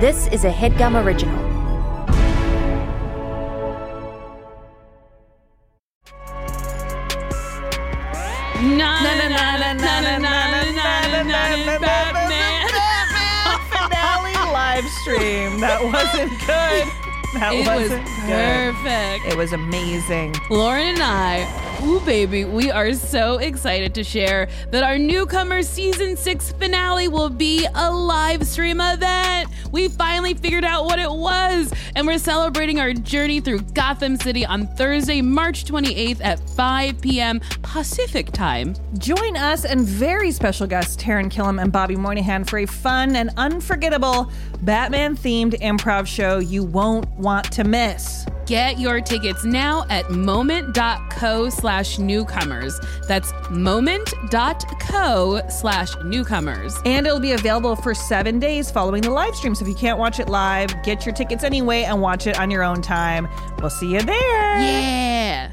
This is a headgum original. Finale live stream. That wasn't good. That It was was good. perfect. It was amazing. Lauren and I ooh baby, we are so excited to share that our newcomer season six finale will be a live stream event. We finally figured out what it was, and we're celebrating our journey through Gotham City on Thursday, March 28th at 5 p.m. Pacific time. Join us and very special guests Taran Killam and Bobby Moynihan for a fun and unforgettable Batman themed improv show you won't want to miss. Get your tickets now at moment.co slash newcomers. That's moment.co slash newcomers. And it'll be available for seven days following the live stream. So if you can't watch it live, get your tickets anyway and watch it on your own time. We'll see you there. Yeah.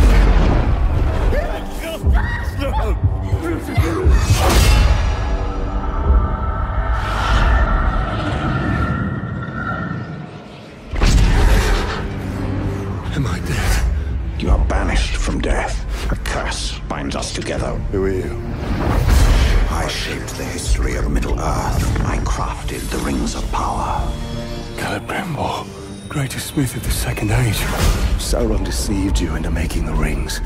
Am I dead? You are banished from death. A curse binds us together. Who are you? I shaped the history of Middle Earth. I crafted the rings of power. Celebrimbor, greatest smith of the Second Age. Sauron deceived you into making the rings.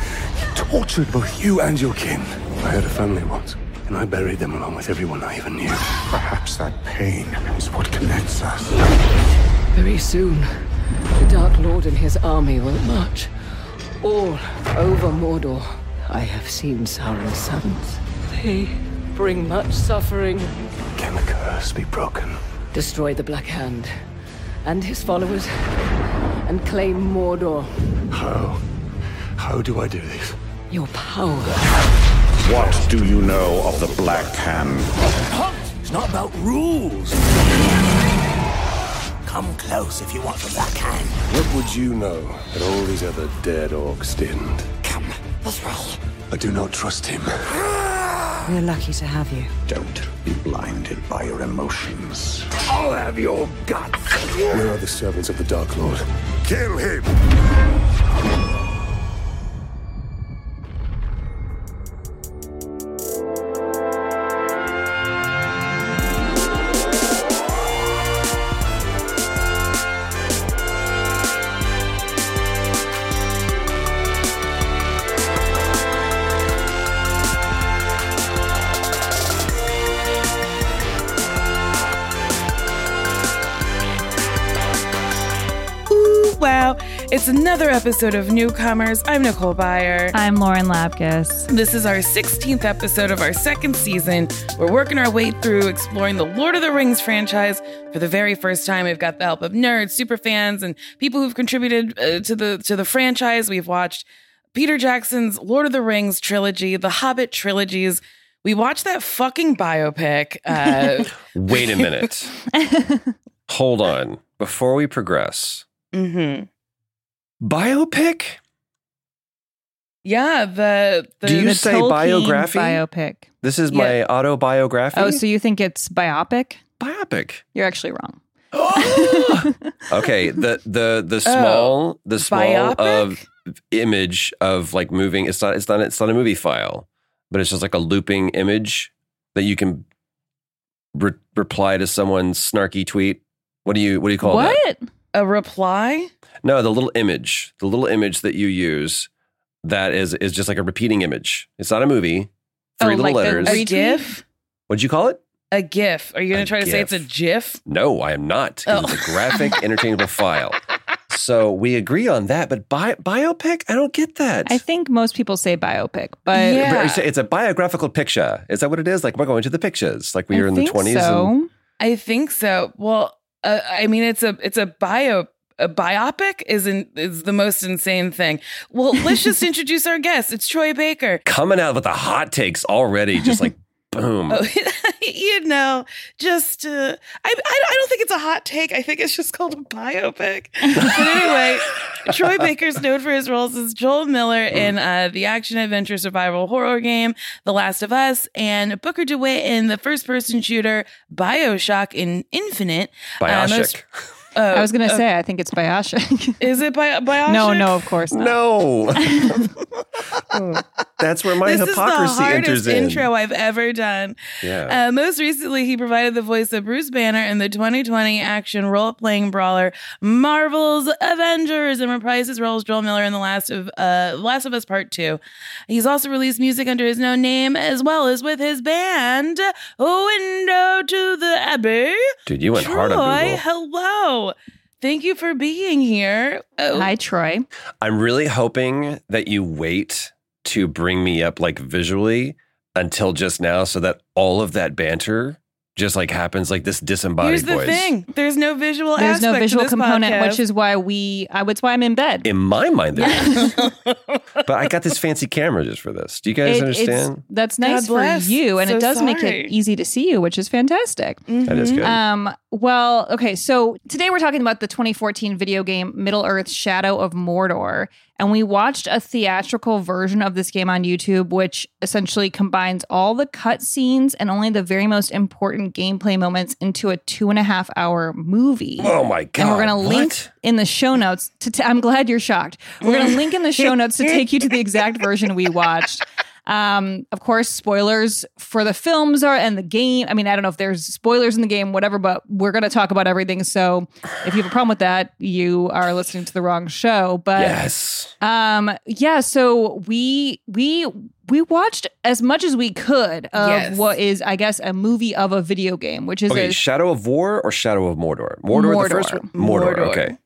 He tortured both you and your kin. I had a family once, and I buried them along with everyone I even knew. Perhaps that pain is what connects us. Very soon, the Dark Lord and his army will march all over Mordor. I have seen Sauron's sons. They bring much suffering. Can the curse be broken? Destroy the Black Hand and his followers and claim Mordor. How? How do I do this? Your power. What do you know of the Black Hand? It's not about rules. Come close if you want the Black Hand. What would you know that all these other dead orcs didn't? Come let's roll. I do not trust him. We're lucky to have you. Don't be blinded by your emotions. I'll have your guts. Where are the servants of the Dark Lord? Kill him! Another episode of Newcomers. I'm Nicole Byer. I'm Lauren Lapkus. This is our 16th episode of our second season. We're working our way through exploring the Lord of the Rings franchise for the very first time. We've got the help of nerds, super fans, and people who've contributed uh, to the to the franchise. We've watched Peter Jackson's Lord of the Rings trilogy, the Hobbit trilogies. We watched that fucking biopic. Uh, Wait a minute. Hold on. Before we progress, mhm. Biopic? Yeah, the, the Do you The say Tolkien biography? Biopic. This is my autobiography. Oh, so you think it's biopic? biopic. You're actually wrong. Okay, the the the oh, small the small biopic? of image of like moving. It's not it's not it's not a movie file, but it's just like a looping image that you can re- reply to someone's snarky tweet. What do you what do you call that? what? a reply. No, the little image, the little image that you use that is is just like a repeating image. It's not a movie. Three Oh, little like letters. A? GIF? What'd you call it? A GIF. Are you going to try to say it's a GIF. GIF? No, I am not. Oh. It's a graphic, interchangeable file. so we agree on that. But bi- biopic, I don't get that. I think most people say biopic, but Yeah. It's a biographical picture. Is that what it is? Like we're going to the pictures, like we I were in the twenties. So. I think so. Well, uh, I mean, it's a it's a bio a biopic isn't is the most insane thing. Well, let's just introduce our guest. It's Troy Baker. Coming out with the hot takes already, just like boom. Oh, you know, just uh, I, I I don't think it's a hot take. I think it's just called a biopic. but anyway, Troy Baker's known for his roles as Joel Miller in uh, the action adventure survival horror game The Last of Us, and Booker DeWitt in the first person shooter Bioshock in Infinite. Uh, Bioshock. most- uh, I was gonna uh, say I think it's Bioshock. Is it Bi- Bioshock? no, no, of course not. no. That's where my this is the hypocrisy hardest enters in. intro I've ever done. Yeah. Uh, most recently, he provided the voice of Bruce Banner in the 2020 action role-playing brawler Marvel's Avengers, and reprised his role as Joel Miller in the Last of uh, Last of Us Part Two. He's also released music under his known name, as well as with his band Window to the Abbey. Dude, you went Troy, hard on Google. hello. Thank you for being here. Oh, Hi, Troy. I'm really hoping that you wait to bring me up like visually until just now so that all of that banter just like happens like this disembodied Here's the voice. thing: there's no visual. There's no aspect to visual this component, podcast. which is why we. I that's why I'm in bed. In my mind, there is. but I got this fancy camera just for this. Do you guys It- understand? That's nice for bless. you, and So it does make it easy to see you, which is fantastic. That is good. Um, well, okay, so today we're talking about the 2014 video game Middle Earth Shadow of Mordor, and we watched a theatrical version of this game on YouTube, which essentially combines all the cut scenes and only the very most important gameplay moments into a two and a half hour movie. oh my god! And we're going to link in the show notes to. T- I'm glad you're shocked. We're going to link in the show notes to take you to the exact version we watched. Um, of course, spoilers for the films are and the game. I mean, I don't know if there's spoilers in the game, whatever, but we're going to talk about everything. So if you have a problem with that, you are listening to the wrong show. But Yes. um, yeah. So we we we watched as much as we could of Yes. what is, I guess, a movie of a video game, which is Okay, a Shadow of War or Shadow of Mordor? Mordor, the first Mordor. one? Mordor. Mordor. Okay.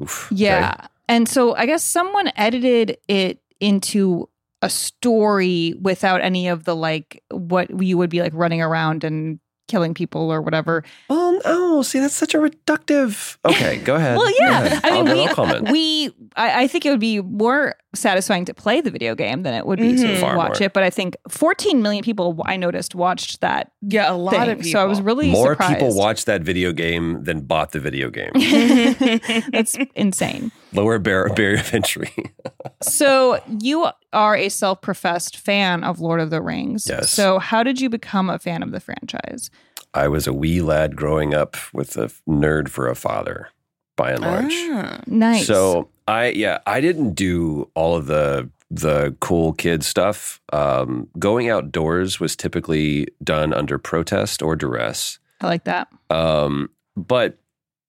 Oof, Yeah. okay. And so I guess someone edited it into a story without any of the like what you would be like running around and killing people or whatever. Oh no! See, that's such a reductive. Okay, go ahead. Well, yeah. ahead. I mean, I'll, we, I'll comment. we I, I think it would be more satisfying to play the video game than it would be Mhm. to Far watch more. it. But I think 14 million people I noticed watched that yeah, a lot thing. of people. So I was really More surprised. people watched that video game than bought the video game. That's insane. Lower bar- barrier of entry. So you are a self-professed fan of Lord of the Rings. Yes. So how did you become a fan of the franchise? I was a wee lad growing up with a nerd for a father, by and large. Ah. Nice. So I yeah, I didn't do all of the the cool kid stuff. Um, going outdoors was typically done under protest or duress. I like that. Um, but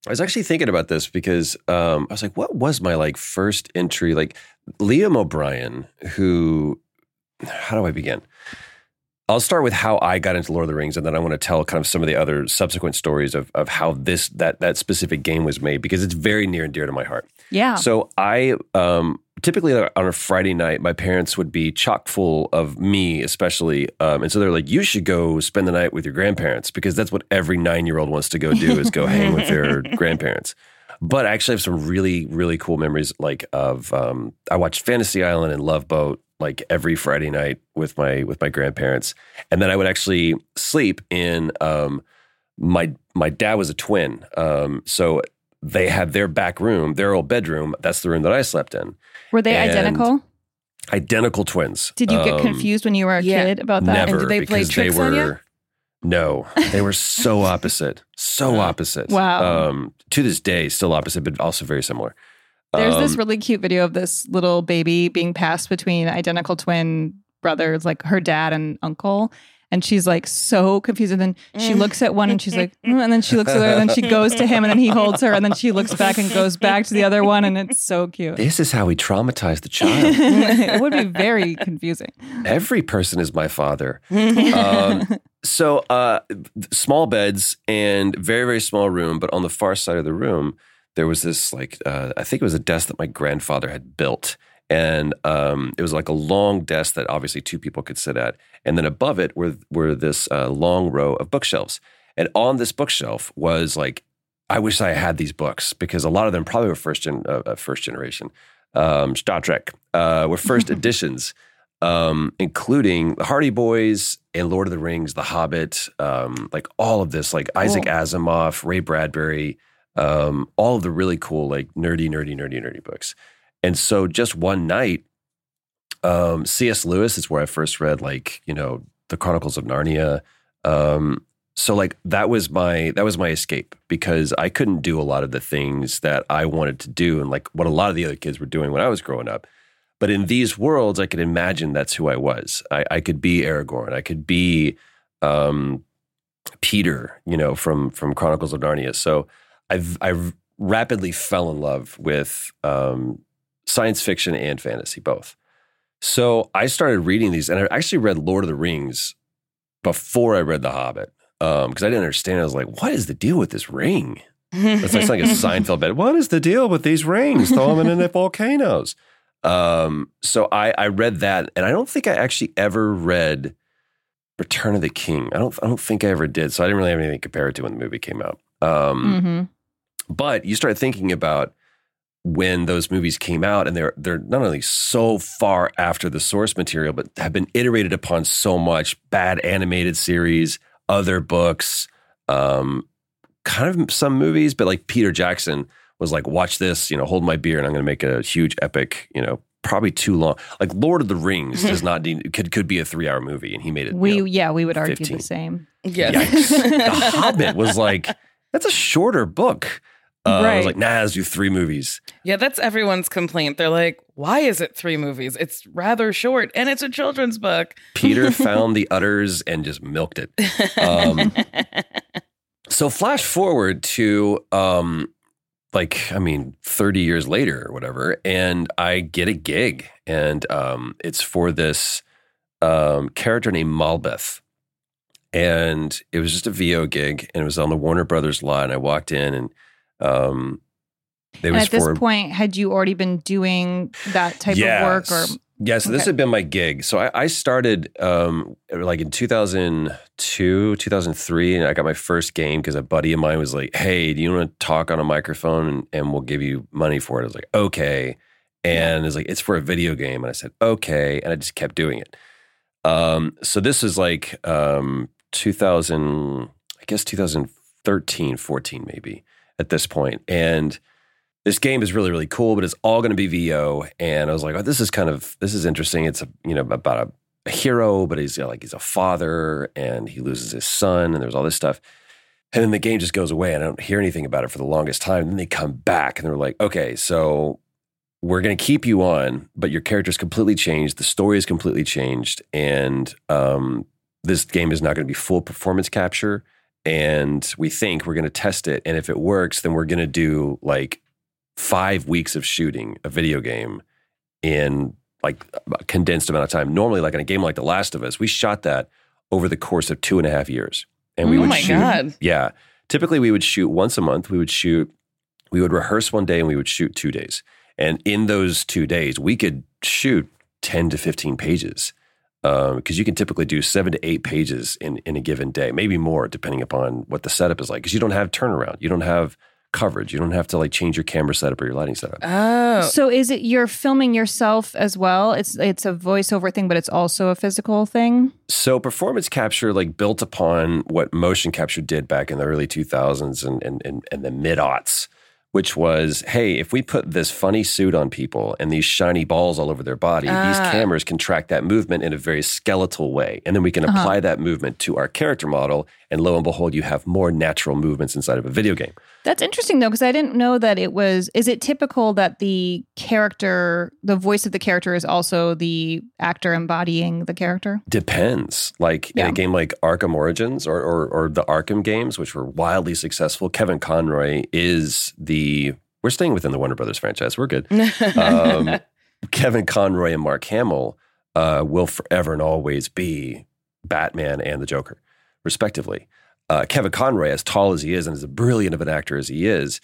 I was actually thinking about this because um, I was like, what was my like first entry? Like Liam O'Brien, who how do I begin? I'll start with how I got into Lord of the Rings, and then I want to tell kind of some of the other subsequent stories of of how this that that specific game was made because it's very near and dear to my heart. Yeah. So I um, typically on a Friday night, my parents would be chock full of me, especially, um, and so they're like, "You should go spend the night with your grandparents because that's what every nine year old wants to go do is go hang with their grandparents." But I actually have some really really cool memories, like of um, I watched Fantasy Island and Love Boat like every Friday night with my with my grandparents, and then I would actually sleep in um, my my dad was a twin, um, so they had their back room, their old bedroom. That's the room that I slept in. Were they And identical? Identical twins. Did you get Um, confused when you were a yeah. kid about that? Never, And did they play because they tricks on ya? were. No, they were so opposite, so opposite. Wow. Um, to this day, still opposite, but also very similar. There's this Um, really cute video of this little baby being passed between identical twin brothers, like her dad and uncle. And she's like so confused. And then she Mm. looks at one and she's like, "Mm," and then she looks at the other, and then she goes to him, and then he holds her, and then she looks back and goes back to the other one. And it's so cute. This is how we traumatize the child. it would be very confusing. Every person is my father. um, so, uh, small beds and very, very small room, but on the far side of the room, there was this like uh, I think it was a desk that my grandfather had built, and um, it was like a long desk that obviously two people could sit at, and then above it were were this uh, long row of bookshelves, and on this bookshelf was like I wish I had these books because a lot of them probably were first gen uh, uh, first generation um, Star Trek uh, were first editions. Um, including the Hardy Boys and Lord of the Rings, The Hobbit, um, like all of this, like Isaac Asimov, Ray Bradbury, um, all of the really cool, like nerdy, nerdy, nerdy, nerdy books. And so just one night, um, C.S. Lewis is where I first read, like, you know, the Chronicles of Narnia. Um, so like that was my that was my escape because I couldn't do a lot of the things that I wanted to do and like what a lot of the other kids were doing when I was growing up. But in these worlds, I could imagine that's who I was. I, I could be Aragorn. I could be um, Peter, you know, from from Chronicles of Narnia. So I've I rapidly fell in love with um, science fiction and fantasy both. So I started reading these, and I actually read Lord of the Rings before I read The Hobbit because um, I didn't understand. I was like, "What is the deal with this ring?" It's like, like a Seinfeld bit. What is the deal with these rings? Throw them in the volcanoes. Um, so I, I read that, and I don't think I actually ever read Return of the King. I don't I don't think I ever did. So I didn't really have anything to compare it to when the movie came out. Um, hmm but you start thinking about when those movies came out and they're they're not only so far after the source material but have been iterated upon so much bad animated series other books um kind of some movies but like Peter Jackson was like watch this you know hold my beer and I'm going to make a huge epic you know probably too long like Lord of the Rings does not need could could be a 3 hour movie and he made it We you know, yeah, we would argue 15. the same. Yeah. The Hobbit was like that's a shorter book uh, I was like nah let's do three movies Yeah, that's everyone's complaint. They're like, why is it three movies? It's rather short and it's a children's book. Peter found the udders and just milked it. Um, so flash forward to um, like I mean, thirty years later or whatever, and I get a gig, and um, it's for this um, character named Malbeth, and it was just a VO gig, and it was on the Warner Brothers lot. And I walked in, and um, and was at this for point, had you already been doing that type of work or yeah, so this had been my gig. So I, I started um, like in 2002, 2003, and I got my first game because a buddy of mine was like, hey, do you want to talk on a microphone and, and we'll give you money for it? I was like, okay. And it's like, it's for a video game. And I said, okay. And I just kept doing it. Um, so this is like um, 2000, I guess 2013, 14 maybe at this point. And this game is really really cool but it's all going to be vo and i was like oh this is kind of this is interesting. It's a you know about a, a hero but he's you know, like he's a father and he loses his son and there's all this stuff. And then the game just goes away and i don't hear anything about it for the longest time. And then they come back and they're like okay so we're going to keep you on but your character's completely changed. The story is completely changed. And um, this game is not going to be full performance capture and we think we're going to test it and if it works then we're going to do like five weeks of shooting a video game in like a condensed amount of time. Normally, like in a game like The Last of Us, we shot that over the course of two and a half years. And we Oh would my shoot, God. yeah. Typically, we would shoot once a month. We would shoot, we would rehearse one day and we would shoot two days. And in those two days, we could shoot 10 to 15 pages Um, because you can typically do seven to eight pages in, in a given day, maybe more, depending upon what the setup is like. Because you don't have turnaround, you don't have coverage, you don't have to like change your camera setup or your lighting setup. Oh. So is it you're filming yourself as well? It's it's a voiceover thing, but it's also a physical thing. So performance capture like built upon what motion capture did back in the early 2000s and and, and, and the mid aughts, which was, hey, if we put this funny suit on people and these shiny balls all over their body, these Ah. cameras can track that movement in a very skeletal way. And then we can Uh-huh. apply that movement to our character model. And lo and behold, you have more natural movements inside of a video game. That's interesting though, because I didn't know that it was. Is it typical that the character, the voice of the character, is also the actor embodying the character? Depends. Like in a game like Arkham Origins or, or or the Arkham games, which were wildly successful, Kevin Conroy is the. We're staying within the Warner Brothers franchise. We're good. Um, Kevin Conroy and Mark Hamill uh, will forever and always be Batman and the Joker, respectively. Uh, Kevin Conroy, as tall as he is and as brilliant of an actor as he is,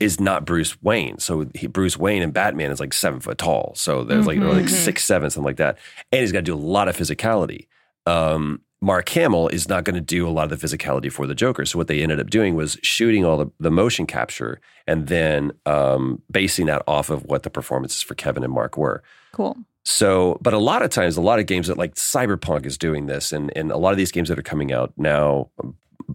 is not Bruce Wayne. So he, Bruce Wayne and Batman is like seven foot tall. So there's like or like Mhm. six seven something like that, and he's got to do a lot of physicality. Um, Mark Hamill is not going to do a lot of the physicality for the Joker. So what they ended up doing was shooting all the, the motion capture and then um, basing that off of what the performances for Kevin and Mark were. Cool. So, but a lot of times, a lot of games that like Cyberpunk is doing this, and and a lot of these games that are coming out now,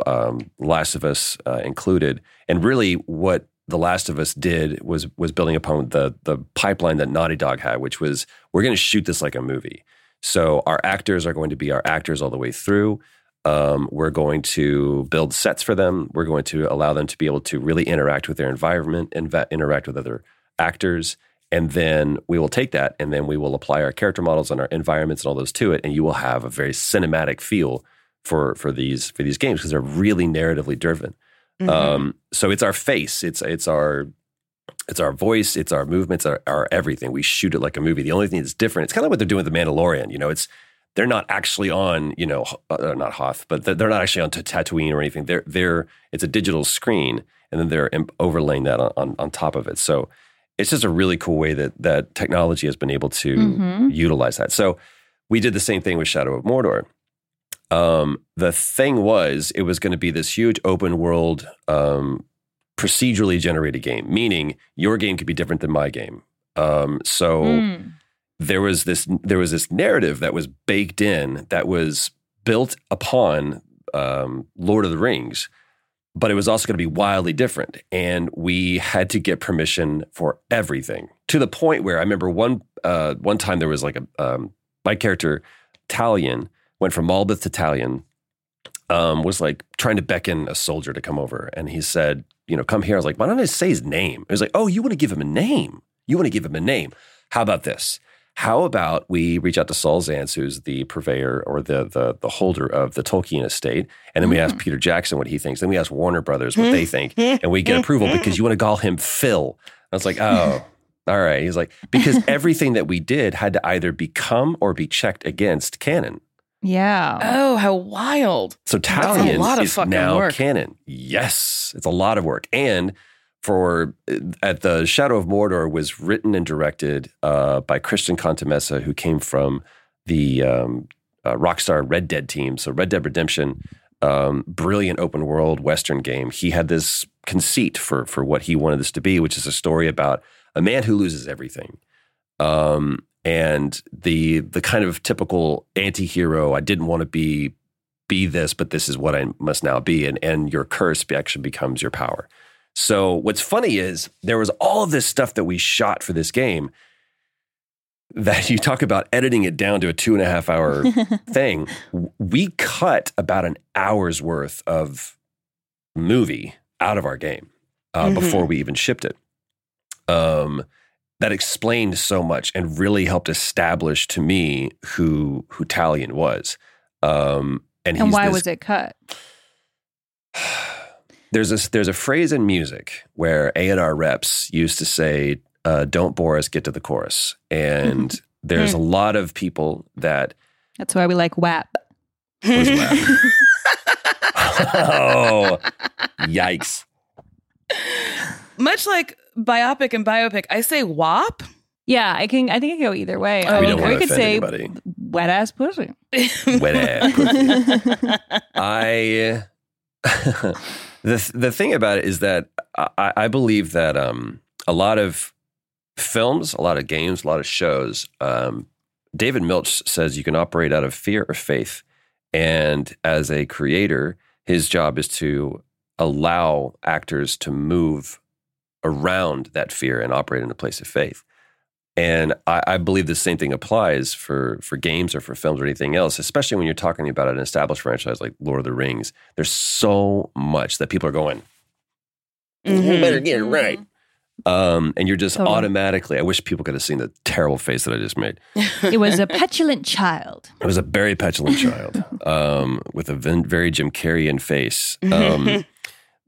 um, Last of Us uh, included, and really what The Last of Us did was was building upon the the pipeline that Naughty Dog had, which was we're going to shoot this like a movie. So our actors are going to be our actors all the way through. Um, we're going to build sets for them. We're going to allow them to be able to really interact with their environment and interact with other actors. And then we will take that and then we will apply our character models and our environments and all those to it. And you will have a very cinematic feel for for these for these games because they're really narratively driven. Mhm. Um, so it's our face, it's it's our it's our voice, it's our movements, our, our everything. We shoot it like a movie. The only thing that's different, it's kind of what they're doing with the Mandalorian. You know, it's they're not actually on, you know, uh, not Hoth, but they're not actually on Tatooine or anything. They're they're it's a digital screen, and then they're imp- overlaying that on, on on top of it. So it's just a really cool way that that technology has been able to Mhm. utilize that. So we did the same thing with Shadow of Mordor. Um, the thing was, it was going to be this huge open world, um, procedurally generated game, meaning your game could be different than my game. Um, so Mm. there was this there was this narrative that was baked in that was built upon um, Lord of the Rings, but it was also going to be wildly different. And we had to get permission for everything to the point where I remember one uh, one time there was like a um, my character Talion went from Malbeth to Talion. Um, was like trying to beckon a soldier to come over, and he said, "You know, come here." I was like, "Why don't I say his name?" It was like, "Oh, you want to give him a name? You want to give him a name? How about this? How about we reach out to Saul Zaentz, who's the purveyor or the the the holder of the Tolkien estate, and then we ask Peter Jackson what he thinks. Then we ask Warner Brothers what they think, and we get approval because you want to call him Phil. I was like, oh, all right. He's like, because everything that we did had to either become or be checked against canon. Yeah. Oh, how wild. So That's a Talion lot of is fucking now work. canon. Yes, it's a lot of work. And for at the Shadow of Mordor was written and directed uh, by Christian Cantamessa, who came from the um, uh, Rockstar Red Dead team. So Red Dead Redemption, um, brilliant open world Western game. He had this conceit for for what he wanted this to be, which is a story about a man who loses everything. Um, and the the kind of typical anti-hero, I didn't want to be be this, but this is what I must now be. And and your curse actually becomes your power. So what's funny is there was all of this stuff that we shot for this game that you talk about editing it down to a two and a half hour thing. We cut about an hour's worth of movie out of our game uh, Mhm. before we even shipped it. Um, that explained so much and really helped establish to me who who Talion was. Um, and And why this- was it cut? there's a there's a phrase in music where A and R reps used to say, uh, "Don't bore us, get to the chorus." And there's a lot of people that That's why we like WAP. WAP. oh, yikes! Much like biopic and biopic, I say WAP. Yeah, I can. I think I can go either way. Oh, we don't okay. want to could say anybody. wet ass pussy. Wet ass pussy. I the the thing about it is that I, I believe that um, a lot of films, a lot of games, a lot of shows. Um, David Milch says you can operate out of fear or faith, and as a creator, his job is to allow actors to move around that fear and operate in a place of faith. And I, I believe the same thing applies for for games or for films or anything else, especially when you're talking about an established franchise like Lord of the Rings. There's so much that people are going, you better get it right. Um, and you're just Totally. automatically. I wish people could have seen the terrible face that I just made. It was a petulant child. It was a very petulant child um, with a very Jim Carreyan face. Um,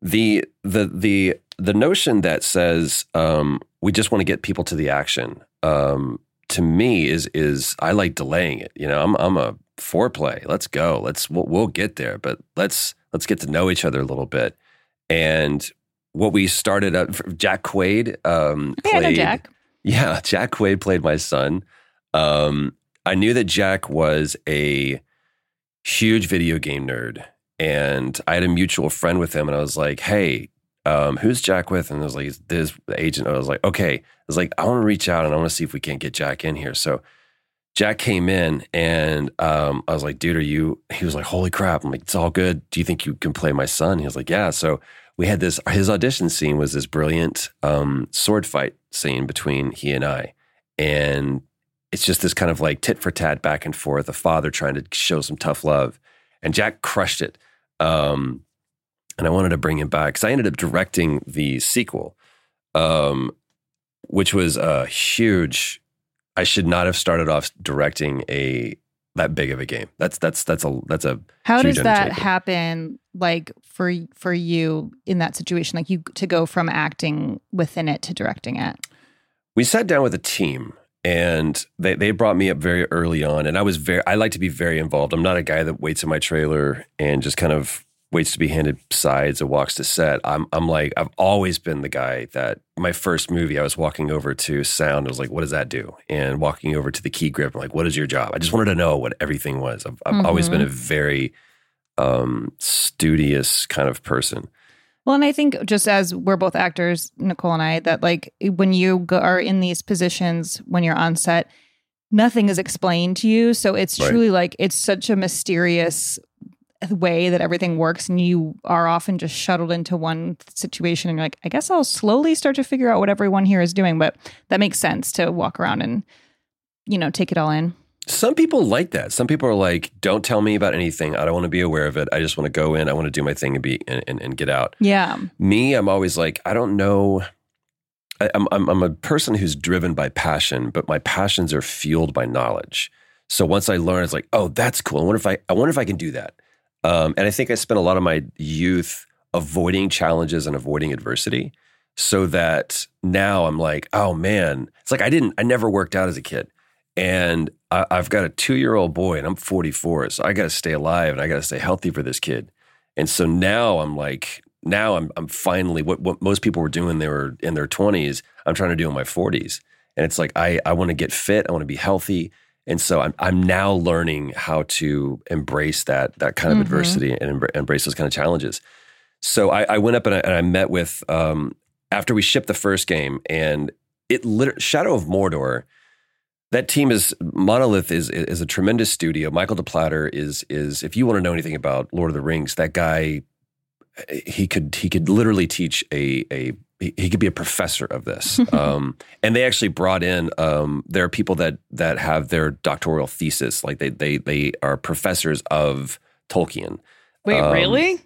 the the the the notion that says um, we just want to get people to the action um, to me is is I like delaying it. You know, I'm I'm a foreplay. Let's go. Let's we'll, we'll get there, but let's let's get to know each other a little bit. And what we started up Jack Quaid um played Jack. Yeah, Jack Quaid played my son. Um I knew that Jack was a huge video game nerd and I had a mutual friend with him and I was like, "Hey, um, who's Jack with?" And I was like, "He's "This agent." I was like, "Okay." I was like, "I want to reach out and I want to see if we can't get Jack in here." So Jack came in and um, I was like, dude, are you? He was like, holy crap. I'm like, it's all good. Do you think you can play my son? He was like, yeah. So we had this, his audition scene was this brilliant um, sword fight scene between he and I. And it's just this kind of like tit for tat back and forth, a father trying to show some tough love. And Jack crushed it. Um, and I wanted to bring him back because I ended up directing the sequel, um, which was a huge I should not have started off directing a that big of a game. That's that's that's a that's a How does that happen like for for you in that situation like you to go from acting within it to directing it? We sat down with a team and they they brought me up very early on and I was very I like to be very involved. I'm not a guy that waits in my trailer and just kind of waits to be handed sides or walks to set. I'm I'm like I've always been the guy that my first movie I was walking over to sound I was like what does that do? And walking over to the key grip I'm like what is your job? I just wanted to know what everything was. I've, I've always Mhm. been a very um studious kind of person. Well, and I think just as we're both actors, Nicole and I, that like when you go, are in these positions when you're on set, nothing is explained to you. So it's Right. truly like it's such a mysterious way that everything works, and you are often just shuttled into one situation, and you're like, I guess I'll slowly start to figure out what everyone here is doing. But that makes sense to walk around and you know take it all in. Some people like that. Some people are like, "Don't tell me about anything. I don't want to be aware of it. I just want to go in. I want to do my thing and be and, and, and get out." Yeah. Me, I'm always like, I don't know. I, I'm, I'm I'm a person who's driven by passion, but my passions are fueled by knowledge. So once I learn, it's like, oh, that's cool. I wonder if I I wonder if I can do that. Um, and I think I spent a lot of my youth avoiding challenges and avoiding adversity, so that now I'm like, oh man, it's like I didn't, I never worked out as a kid. And I, I've got a two year old boy and I'm 44. So I got to stay alive and I got to stay healthy for this kid. And so now I'm like, now I'm, I'm finally what, what most people were doing, they were in their 20s. I'm trying to do in my 40s. And it's like, I, I want to get fit. I want to be healthy. And so I'm, I'm now learning how to embrace that, that kind of Mhm. adversity and embrace those kind of challenges. So I, I went up and I, and I met with, um, after we shipped the first game and it literally, Shadow of Mordor, that team is Monolith is is a tremendous studio. Michael de Plater is is if you want to know anything about Lord of the Rings, that guy he could he could literally teach a a he could be a professor of this. um, and they actually brought in um, there are people that that have their doctoral thesis, like they they they are professors of Tolkien. Wait, Um, really?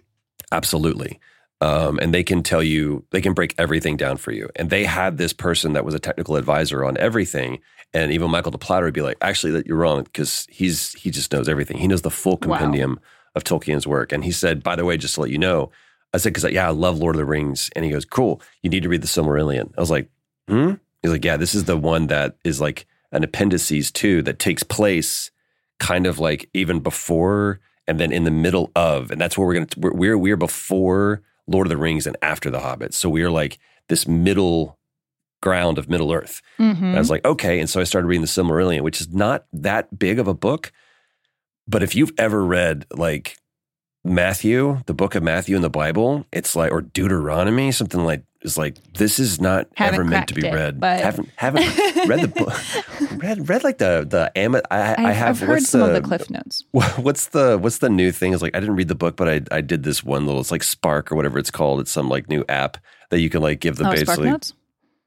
Absolutely. Um, and they can tell you, they can break everything down for you. And they had this person that was a technical advisor on everything. And even Michael de Plater would be like, actually, that you're wrong because he's he just knows everything. He knows the full Wow. compendium of Tolkien's work. And he said, by the way, just to let you know, I said, because yeah, I love Lord of the Rings. And he goes, cool. You need to read the Silmarillion. I was like, hmm. He's like, yeah, this is the one that is like an appendices too that takes place kind of like even before and then in the middle of, and that's where we're gonna we're we're, we're before Lord of the Rings and after the Hobbit. So we're like this middle ground of Middle Earth. Mhm. And I was like, okay. And so I started reading the Silmarillion, which is not that big of a book, but if you've ever read like Matthew, the book of Matthew in the Bible, it's like or Deuteronomy, something like is like this is not Haven't ever meant to be it, read. but- haven't haven't read the book. read read like the the Am- I, I I've, I've heard some the, of the cliff notes. What's the what's the new thing? Is like I didn't read the book, but I I did this one little. It's like Spark or whatever it's called. It's some like new app that you can like give the Oh, basically. Spark Notes.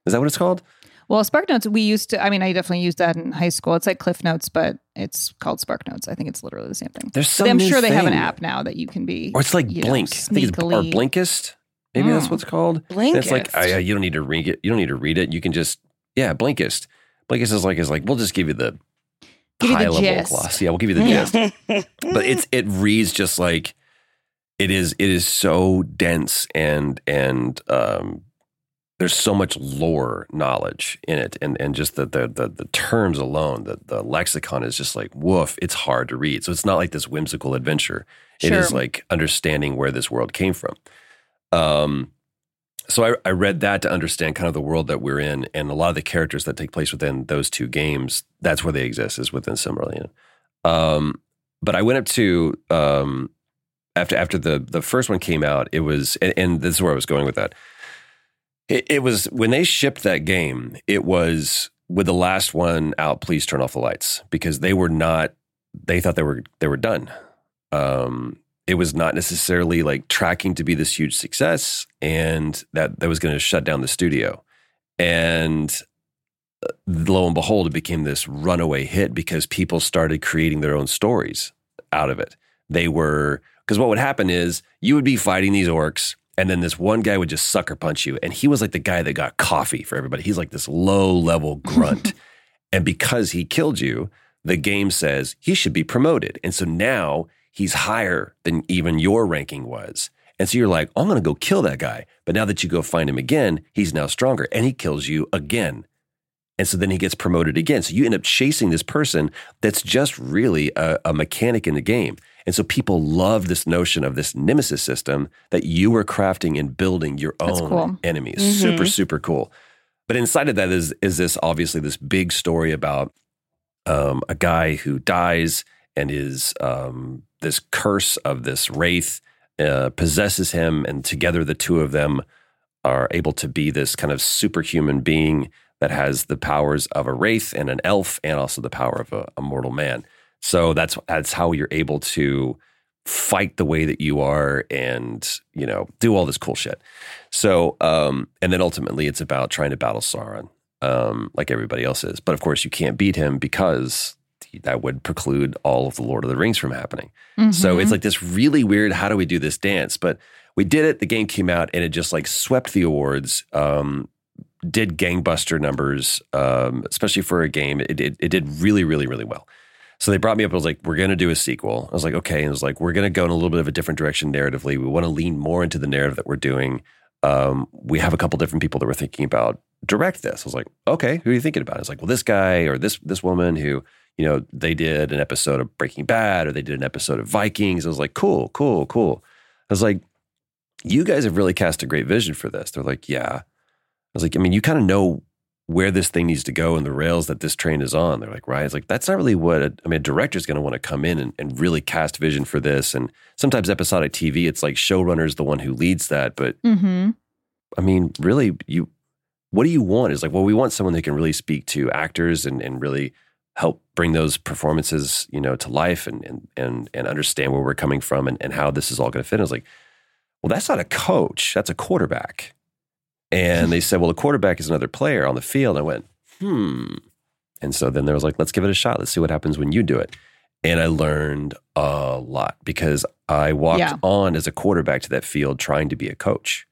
Is that what it's called? Well, Spark Notes, we used to, I mean, I definitely used that in high school. It's like Cliff Notes, but it's called Spark Notes. I think it's literally the same thing. There's But some I'm sure they have an app now that you can be. Or it's like know, Blink. I think it's or Blinkist. Maybe that's Mm. what it's called. And It's like Blinkist. I, you don't need to read it. You don't need to read it. You can just yeah, Blinkist. Blinkist is like is like we'll just give you the Give you the high level gist. gloss. Yeah, we'll give you the gist. but it's it reads just like it is. It is so dense and and um, there's so much lore knowledge in it, and and just the the the, the terms alone, the the lexicon is just like woof. It's hard to read. So it's not like this whimsical adventure. It is like understanding where this world came from. Um, so I, I read that to understand kind of the world that we're in, and a lot of the characters that take place within those two games. That's where they exist is within Silmarillion. Um, but I went up to um, after after the the first one came out. It was, and, and this is where I was going with that. It, it was when they shipped that game. It was with the last one out. Please turn off the lights because they were not. They thought they were they were done. Um, it was not necessarily like tracking to be this huge success and that that was going to shut down the studio. And uh, lo and behold it became this runaway hit because people started creating their own stories out of it. They were because what would happen is you would be fighting these orcs and then this one guy would just sucker punch you and he was like the guy that got coffee for everybody. He's like this low level grunt. And because he killed you the game says he should be promoted. And so now he's higher than even your ranking was. And so you're like, I'm going to go kill that guy. But now that you go find him again, he's now stronger and he kills you again. And so then he gets promoted again. So you end up chasing this person that's just really a, a mechanic in the game. And so people love this notion of this nemesis system that you were crafting and building your own cool. enemies. Mhm. Super, super cool. But inside of that is is this obviously this big story about um, a guy who dies and is um, this curse of this wraith uh, possesses him, and together the two of them are able to be this kind of superhuman being that has the powers of a wraith and an elf, and also the power of a, a mortal man. So that's that's how you're able to fight the way that you are, and you know do all this cool shit. So, um, and then ultimately, it's about trying to battle Sauron, um, like everybody else is. But of course, you can't beat him because that would preclude all of the Lord of the Rings from happening. So Mhm. it's like this really weird. How do we do this dance? But we did it. The game came out, and it just like swept the awards. Um, did gangbuster numbers, um, especially for a game. It, it it did really, really, really well. So they brought me up. I was like, "We're going to do a sequel." I was like, "Okay." And it was like, "We're going to go in a little bit of a different direction narratively. We want to lean more into the narrative that we're doing." Um, we have a couple different people that we're thinking about direct this. I was like, "Okay, who are you thinking about?" It's like, "Well, this guy or this this woman who." You know, they did an episode of Breaking Bad or they did an episode of Vikings. I was like, cool, cool, cool. I was like, you guys have really cast a great vision for this. They're like, yeah. I was like, I mean, you kind of know where this thing needs to go and the rails that this train is on. They're like, right. It's like, that's not really what, a, I mean, a director's going to want to come in and, and really cast vision for this. And sometimes episodic TV, it's like showrunner's the one who leads that. But Mm-hmm. I mean, really, you, what do you want? Is like, well, we want someone that can really speak to actors and, and really help bring those performances, you know, to life and, and, and, and understand where we're coming from and, and how this is all going to fit. I was like, well, that's not a coach. That's a quarterback. And they said, well, a quarterback is another player on the field. I went, hmm. And so then there was like, let's give it a shot. Let's see what happens when you do it. And I learned a lot because I walked Yeah. on as a quarterback to that field trying to be a coach.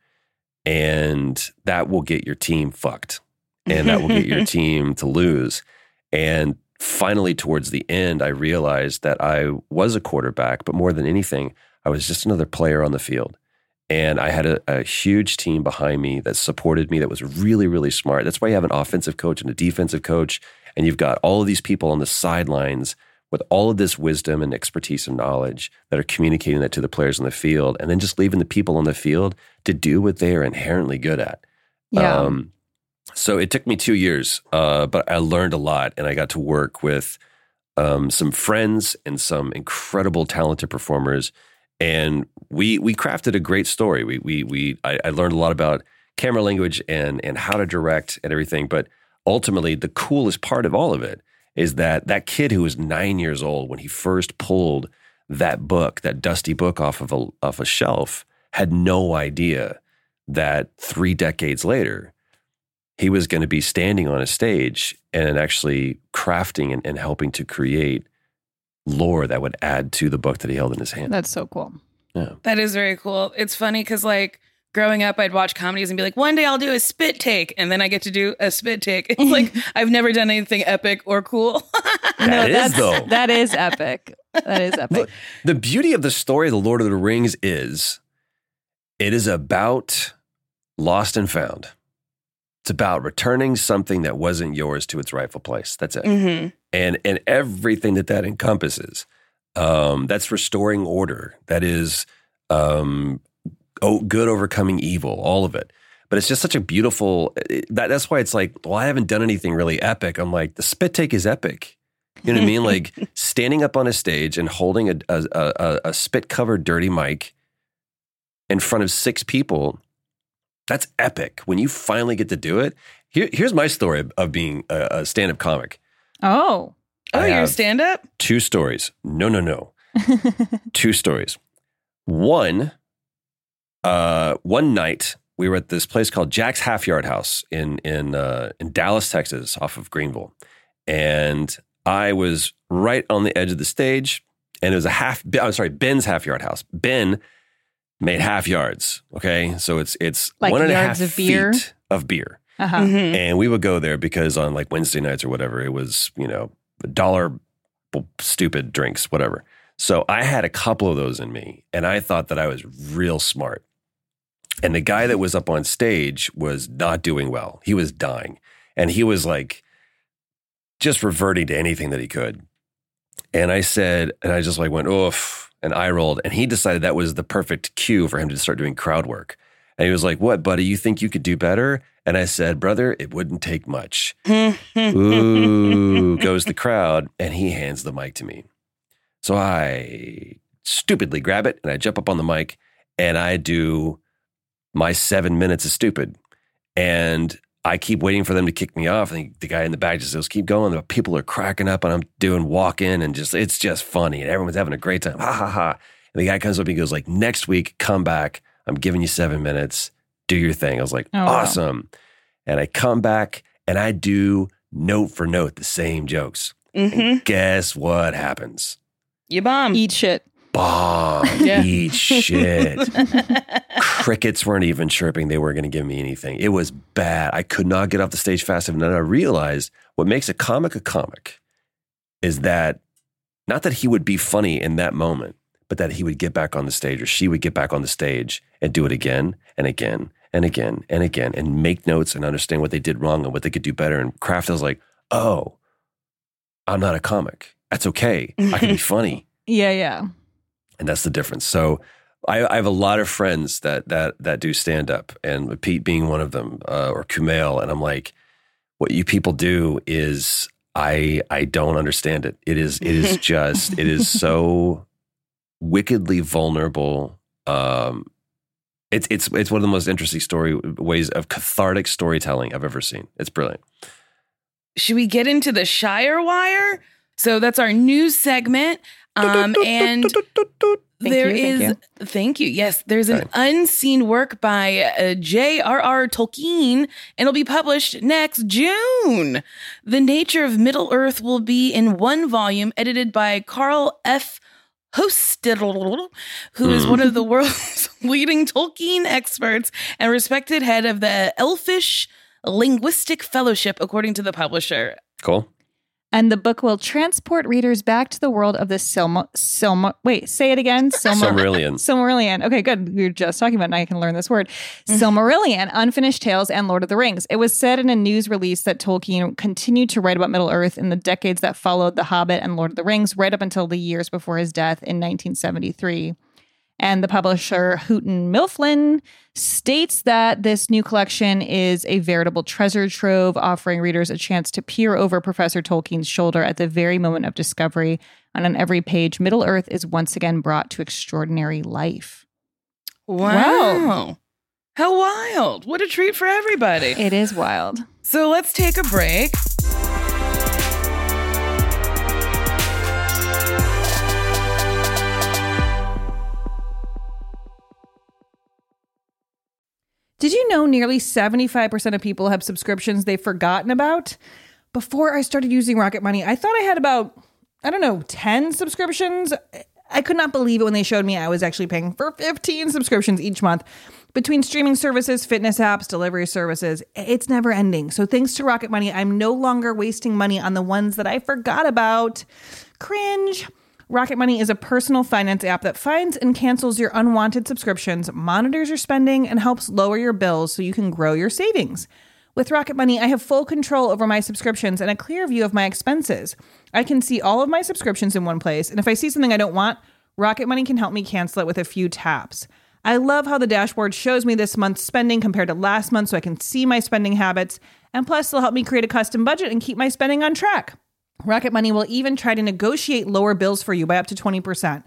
And that will get your team fucked. And that will get your team to lose. And finally, towards the end, I realized that I was a quarterback, but more than anything, I was just another player on the field. And I had a, a huge team behind me that supported me that was really, really smart. That's why you have an offensive coach and a defensive coach. And you've got all of these people on the sidelines with all of this wisdom and expertise and knowledge that are communicating that to the players on the field. And then just leaving the people on the field to do what they are inherently good at. Yeah. Um, so it took me two years, uh, but I learned a lot and I got to work with um, some friends and some incredible talented performers. And we we crafted a great story. We we we I, I learned a lot about camera language and and how to direct and everything. But ultimately, the coolest part of all of it is that that kid who was nine years old when he first pulled that book, that dusty book off of a off a shelf, had no idea that three decades later he was going to be standing on a stage and actually crafting and, and helping to create lore that would add to the book that he held in his hand. That's so cool. Yeah. That is very cool. It's funny because like growing up, I'd watch comedies and be like, one day I'll do a spit take, and then I get to do a spit take. It's like I've never done anything epic or cool. That is, that's, though. That is epic. That is epic. Look, the beauty of the story of the Lord of the Rings is it is about lost and found. It's about returning something that wasn't yours to its rightful place. That's it. Mhm. And and everything that that encompasses. Um, that's restoring order. That is um, oh, good overcoming evil. All of it. but it's just such a beautiful. That, that's why it's like, well, I haven't done anything really epic. I'm like, the spit take is epic. You know what I mean? Like standing up on a stage and holding a, a, a, a spit covered dirty mic in front of six people. That's epic. When you finally get to do it. Here, here's my story of being a, a stand up comic. Oh. Oh, you're stand up? Two stories. No, no, no. two stories. One, uh, one night we were at this place called Jack's Half Yard House in in uh, in Dallas, Texas, off of Greenville, and I was right on the edge of the stage, and it was a half. I'm sorry, Ben's Half Yard House. Ben made half yards. Okay, so it's it's Like one and a yards half of beer? feet of beer. Uh-huh. Mm-hmm. And we would go there because on like Wednesday nights or whatever, it was, you know, dollar stupid drinks, whatever. So I had a couple of those in me and I thought that I was real smart. And the guy that was up on stage was not doing well. He was dying. And he was like just reverting to anything that he could. And I said, and I just like went, oof, and I rolled. And he decided that was the perfect cue for him to start doing crowd work. And he was like, What, buddy? You think you could do better? And I said, Brother, it wouldn't take much. Ooh, goes the crowd. And he hands the mic to me. So I stupidly grab it and I jump up on the mic and I do my seven minutes of stupid. And I keep waiting for them to kick me off. And the guy in the back just says, keep going. The people are cracking up and I'm doing walk in and just, it's just funny. And everyone's having a great time. Ha ha ha. And the guy comes up and he goes like, next week, come back. I'm giving you seven minutes. Do your thing. I was like, Oh, wow. awesome. And I come back and I do note for note the same jokes. Mm-hmm. Guess what happens? You bomb. Eat shit. Bomb. Yeah. Eat shit. Crickets weren't even chirping. They weren't going to give me anything. It was bad. I could not get off the stage fast enough. And then I realized what makes a comic a comic is that not that he would be funny in that moment, but that he would get back on the stage or she would get back on the stage and do it again and again and again and again and make notes and understand what they did wrong and what they could do better. And Kraft was like, oh, I'm not a comic. That's okay. I can be funny Yeah, yeah. And that's the difference. So I, I have a lot of friends that that that do stand up, and Pete being one of them, uh, or Kumail, and I'm like, what you people do is I I don't understand it. It is it is just it is so wickedly vulnerable. Um, it's it's it's one of the most interesting story ways of cathartic storytelling I've ever seen. It's brilliant. Should we get into the Shire Wire? So that's our news segment. Um, and there you, is, thank thank you. Yes, there's an unseen work by uh, J.R.R. Tolkien, and it'll be published next June. The Nature of Middle Earth will be in one volume, edited by Carl F. Hostetter, who is one of the world's leading Tolkien experts and respected head of the Elvish Linguistic Fellowship, according to the publisher. Cool. And the book will transport readers back to the world of the Silma. Silma. Wait, say it again. Silma. Silmarillion. Silmarillion. Okay, good. We were just talking about. it. Now I can learn this word. Mm-hmm. Silmarillion, Unfinished Tales, and Lord of the Rings. It was said in a news release that Tolkien continued to write about Middle Earth in the decades that followed The Hobbit and Lord of the Rings, right up until the years before his death in 1973. And the publisher Houghton Mifflin states that this new collection is a veritable treasure trove, offering readers a chance to peer over Professor Tolkien's shoulder at the very moment of discovery. And on every page, Middle Earth is once again brought to extraordinary life. Wow. How wild. What a treat for everybody. It is wild. So let's take a break. Did you know nearly 75% of people have subscriptions they've forgotten about? Before I started using Rocket Money, I thought I had about, I don't know, 10 subscriptions. I could not believe it when they showed me I was actually paying for 15 subscriptions each month. Between streaming services, fitness apps, delivery services, it's never ending. So thanks to Rocket Money, I'm no longer wasting money on the ones that I forgot about. Cringe. Rocket Money is a personal finance app that finds and cancels your unwanted subscriptions, monitors your spending, and helps lower your bills so you can grow your savings. With Rocket Money, I have full control over my subscriptions and a clear view of my expenses. I can see all of my subscriptions in one place, and if I see something I don't want, Rocket Money can help me cancel it with a few taps. I love how the dashboard shows me this month's spending compared to last month so I can see my spending habits. And plus, it'll help me create a custom budget and keep my spending on track. Rocket Money will even try to negotiate lower bills for you by up to 20%.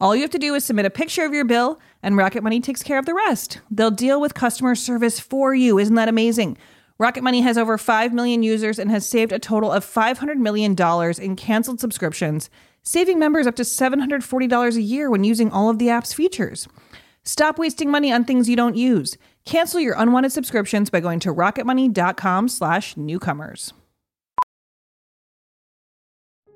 All you have to do is submit a picture of your bill, and Rocket Money takes care of the rest. They'll deal with customer service for you. Isn't that amazing? Rocket Money has over 5 million users and has saved a total of $500 million in canceled subscriptions, saving members up to $740 a year when using all of the app's features. Stop wasting money on things you don't use. Cancel your unwanted subscriptions by going to rocketmoney.com slash newcomers.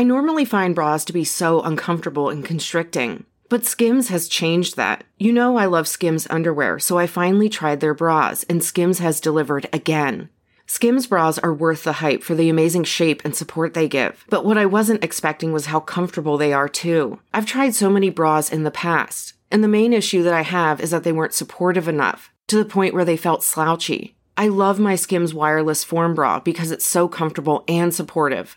I normally find bras to be so uncomfortable and constricting, but Skims has changed that. You know I love Skims underwear, so I finally tried their bras, and Skims has delivered again. Skims bras are worth the hype for the amazing shape and support they give, but what I wasn't expecting was how comfortable they are too. I've tried so many bras in the past, and the main issue that I have is that they weren't supportive enough, to the point where they felt slouchy. I love my Skims wireless form bra because it's so comfortable and supportive.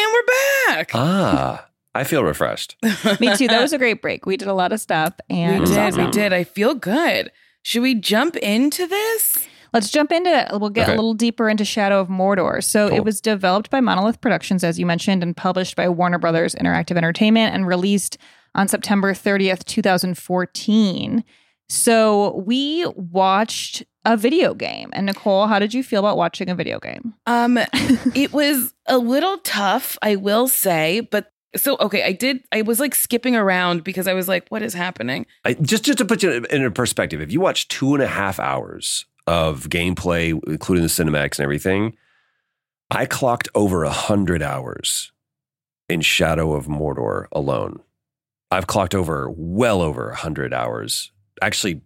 And we're back. Ah, I feel refreshed. Me too. That was a great break. We did a lot of stuff and we did. awesome. We did. I feel good. Should we jump into this? Let's jump into it. We'll get Okay. a little deeper into Shadow of Mordor. So Cool. it was developed by Monolith Productions, as you mentioned, and published by Warner Brothers Interactive Entertainment and released on September 30th, 2014. So we watched a video game. And Nicole, how did you feel about watching a video game? Um, it was a little tough, I will say, but so okay, I did. I was like skipping around because I was like, "What is happening?" I, just just to put you in a perspective, if you watch two and a half hours of gameplay, including the cinematics and everything, I clocked over a hundred hours in Shadow of Mordor alone. I've clocked over well over a hundred hours. Actually,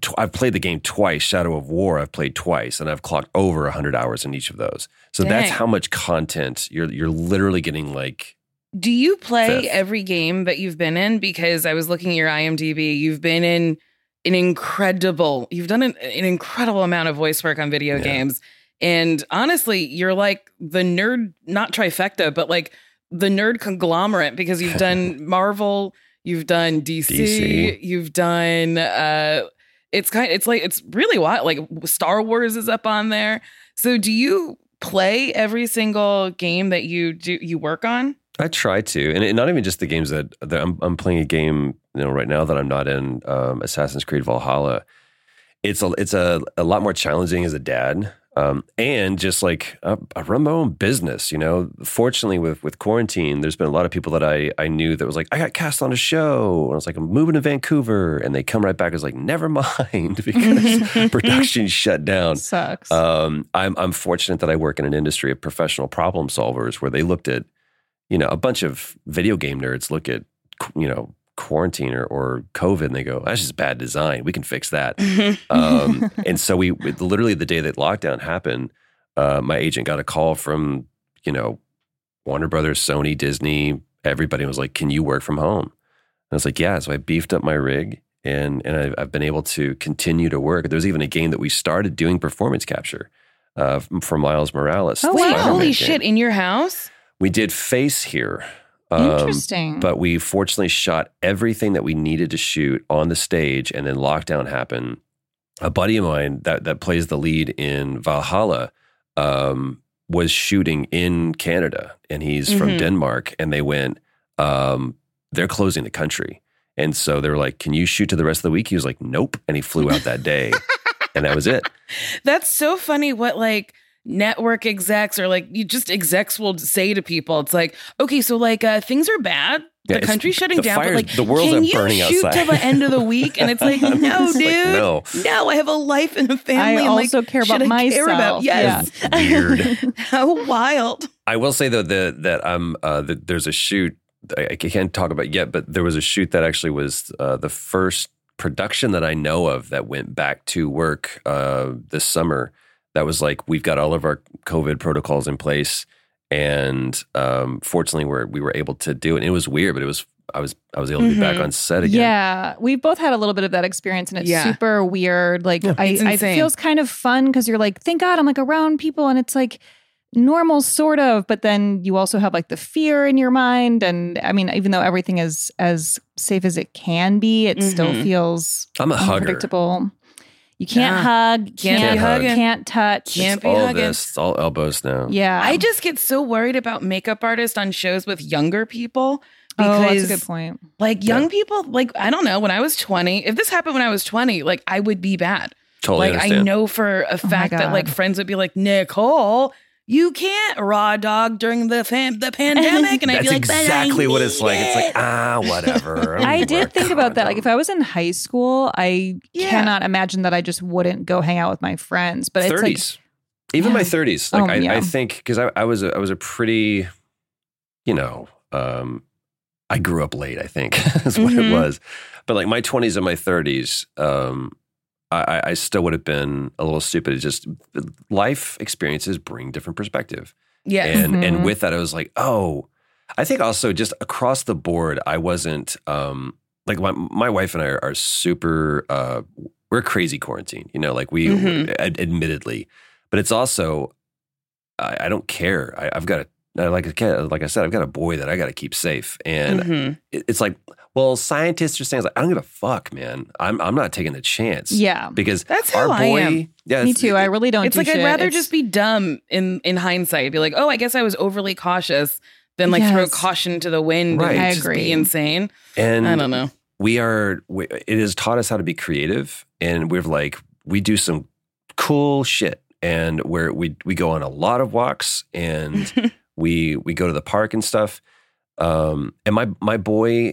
tw- I've played the game twice. Shadow of War, I've played twice, and I've clocked over a hundred hours in each of those. So that's how much content you're you're literally getting. Like Do you play Fifth. every game that you've been in? Because I was looking at your IMDb. You've been in an incredible. You've done an, an incredible amount of voice work on video Yeah. games, and honestly, you're like the nerd, not trifecta, but like the nerd conglomerate because you've done Marvel, you've done DC, DC. you've done. uh It's kind. It's like it's really wild. Like Star Wars is up on there. So do you play every single game that you do you work on? I try to, and it, not even just the games that, that I'm, I'm playing a game, you know, right now that I'm not in, um, Assassin's Creed Valhalla. It's a it's a, a lot more challenging as a dad, um, and just like uh, I run my own business. You know, fortunately with with quarantine, there's been a lot of people that I I knew that was like, I got cast on a show, and I was like, I'm moving to Vancouver, and they come right back as like, never mind, because production shut down. Sucks. Um, I'm I'm fortunate that I work in an industry of professional problem solvers where they looked at, you know, a bunch of video game nerds look at, you know, quarantine or, or COVID and they go, that's just bad design. We can fix that. um, and so we literally the day that lockdown happened, uh, my agent got a call from, you know, Warner Brothers, Sony, Disney, everybody was like, "Can you work from home?" And I was like, "Yeah." So I beefed up my rig, and and I've, I've been able to continue to work. There was even a game that we started doing performance capture uh, for Miles Morales. Oh, the holy game. shit! In your house? We did face here. Um, Interesting. But we fortunately shot everything that we needed to shoot on the stage, and then lockdown happened. A buddy of mine that that plays the lead in Valhalla um, was shooting in Canada, and he's from Mhm. Denmark. And they went, um, they're closing the country, and so they were like, "Can you shoot to the rest of the week?" He was like, "Nope," and he flew out that day, and that was it. That's so funny. What like network execs or like you just execs will say to people. It's like, okay, so like uh, things are bad. Yeah, the country's shutting the down, fires- but like the world's can you burning shoot outside. till the end of the week? And it's like, no, It's dude, like, no. no, I have a life and a family. I and, like, also care about I care myself. about? Yes, Weird. how wild. I will say though that that um uh, that there's a shoot I, I can't talk about yet, but there was a shoot that actually was uh, the first production that I know of that went back to work uh, this summer. That was like we've got all of our COVID protocols in place, and um, fortunately we we were able to do it. And it was weird, but it was I was I was able to be back Mhm. on set again. Yeah, we've both had a little bit of that experience, and it's Yeah. super weird. Like, I, It's I insane. feels kind of fun because you're like, thank God I'm like around people, and it's like normal, sort of. But then you also have like the fear in your mind, and I mean, even though everything is as safe as it can be, it still Mhm. feels I'm a hugger. Unpredictable. You can't Yeah. hug, Can't can't, be hug, hugging. can't touch. Can't It's be all hugging. this, it's all elbows now. Yeah, I just get so worried about makeup artists on shows with younger people oh, because that's a good point. like young people, like I don't know, when I was 20, if this happened when I was 20, like I would be bad. Totally like I understand. know for a oh my fact that like friends would be like, Nicole, you can't raw dog during the fam- the pandemic. And I'd That's be like, "But I exactly what it's like. It's like ah, whatever. I did Wear think about that. Like, if I was in high school, I Yeah. cannot imagine that I just wouldn't go hang out with my friends. But it's like, thirties, even my thirties. Like Oh, I, yeah. I think because I, I was a, I was a pretty, you know, um, I grew up late. I think is what Mhm. it was. But like my twenties and my thirties, um, I, I- I still would have been a little stupid. It's just life experiences bring different perspective, Yeah. and Mhm. and with that, I was like, oh, I think also just across the board, I wasn't um, like my my wife and I are, are super. Uh, we're crazy quarantine, you know, like we Mhm. ad- admittedly, but it's also I, I don't care. I, I've got a like a like I said, I've got a boy that I got to keep safe, and Mhm. it- it's like, well, scientists are saying, like, I don't give a fuck, man. I'm I'm not taking the chance, yeah. because That's our how I boy, am. yeah, Me it's- too. I really don't. It's do like I'd rather It's- just be dumb in in hindsight. Be like, oh, I guess I was overly cautious than like throw caution to the wind Right. and I just agree. be insane. and I don't know. we are we, it has taught us how to be creative and we're like we do some cool shit and where we we go on a lot of walks and we we go to the park and stuff um and my my boy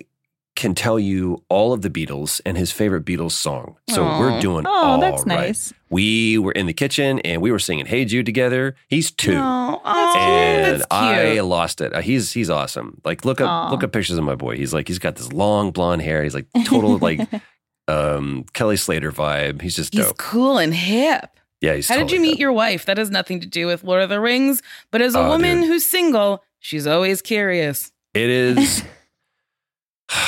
can tell you all of the Beatles and his favorite Beatles song. So Aw. we're doing Oh, all that's right. nice. We were in the kitchen and we were singing Hey Jude together. He's two. Oh, oh, and I lost it. Uh, He's he's awesome. Like look up Aw. look up pictures of my boy. He's like he's got this long blonde hair. He's like total like um Kelly Slater vibe. He's just He's dope. cool and hip. Yeah, he's How did you meet dope. your wife? That has nothing to do with Lord of the Rings. But as a Oh, woman dude. who's single, she's always curious. It is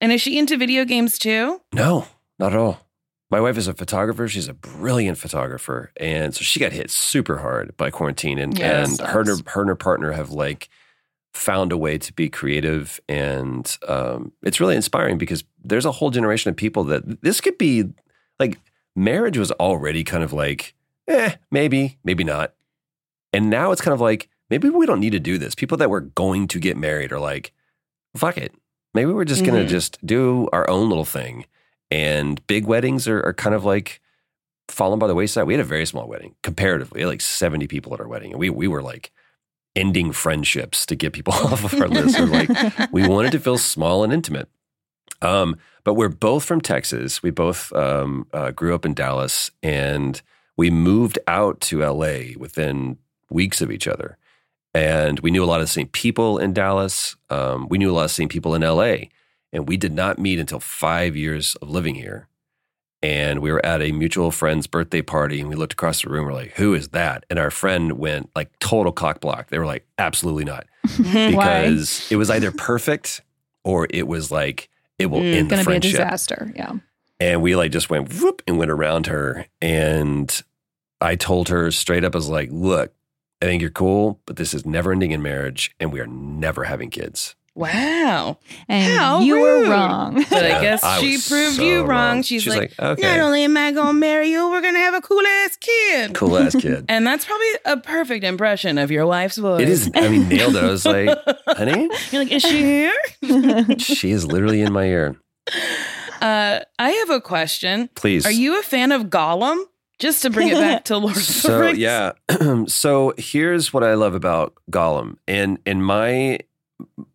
And is she into video games too? no, not at all. My wife is a photographer. She's a brilliant photographer, and so she got hit super hard by quarantine. And Yeah, and her and her, her and her partner have like found a way to be creative, and um, it's really inspiring because there's a whole generation of people that this could be like marriage was already kind of like eh maybe maybe not, and now it's kind of like maybe we don't need to do this. People that were going to get married are like fuck it. Maybe we're just gonna Mhm. just do our own little thing. And big weddings are, are kind of like fallen by the wayside. We had a very small wedding comparatively. We like 70 people at our wedding. And we we were like ending friendships to get people off of our list. We're like, we wanted to feel small and intimate. Um, but we're both from Texas. We both um, uh, grew up in Dallas and we moved out to LA within weeks of each other. And we knew a lot of the same people in Dallas. Um, we knew a lot of the same people in LA. And we did not meet until five years of living here. and we were at a mutual friend's birthday party and we looked across the room we're like who is that and our friend went like total cock block they were like absolutely not because it was either perfect or it was like it will Mm, end the gonna be a disaster. Yeah. and we like just went whoop and went around her and i told her straight up I was like look i think you're cool but this is never ending in marriage and we are never having kids Wow. And How you rude. were wrong. But I guess I she proved so you wrong. wrong. She's, She's like, like, okay. not only am I going to marry you, we're going to have a cool ass kid. cool ass kid And that's probably a perfect impression of your wife's voice. it is i mean nailed it i was like honey You're like, is she here? she is literally in my ear Uh, I have a question. Please. Are you a fan of Gollum? Just to bring it back to Lord of the so Rings. yeah so here's what i love about gollum and and my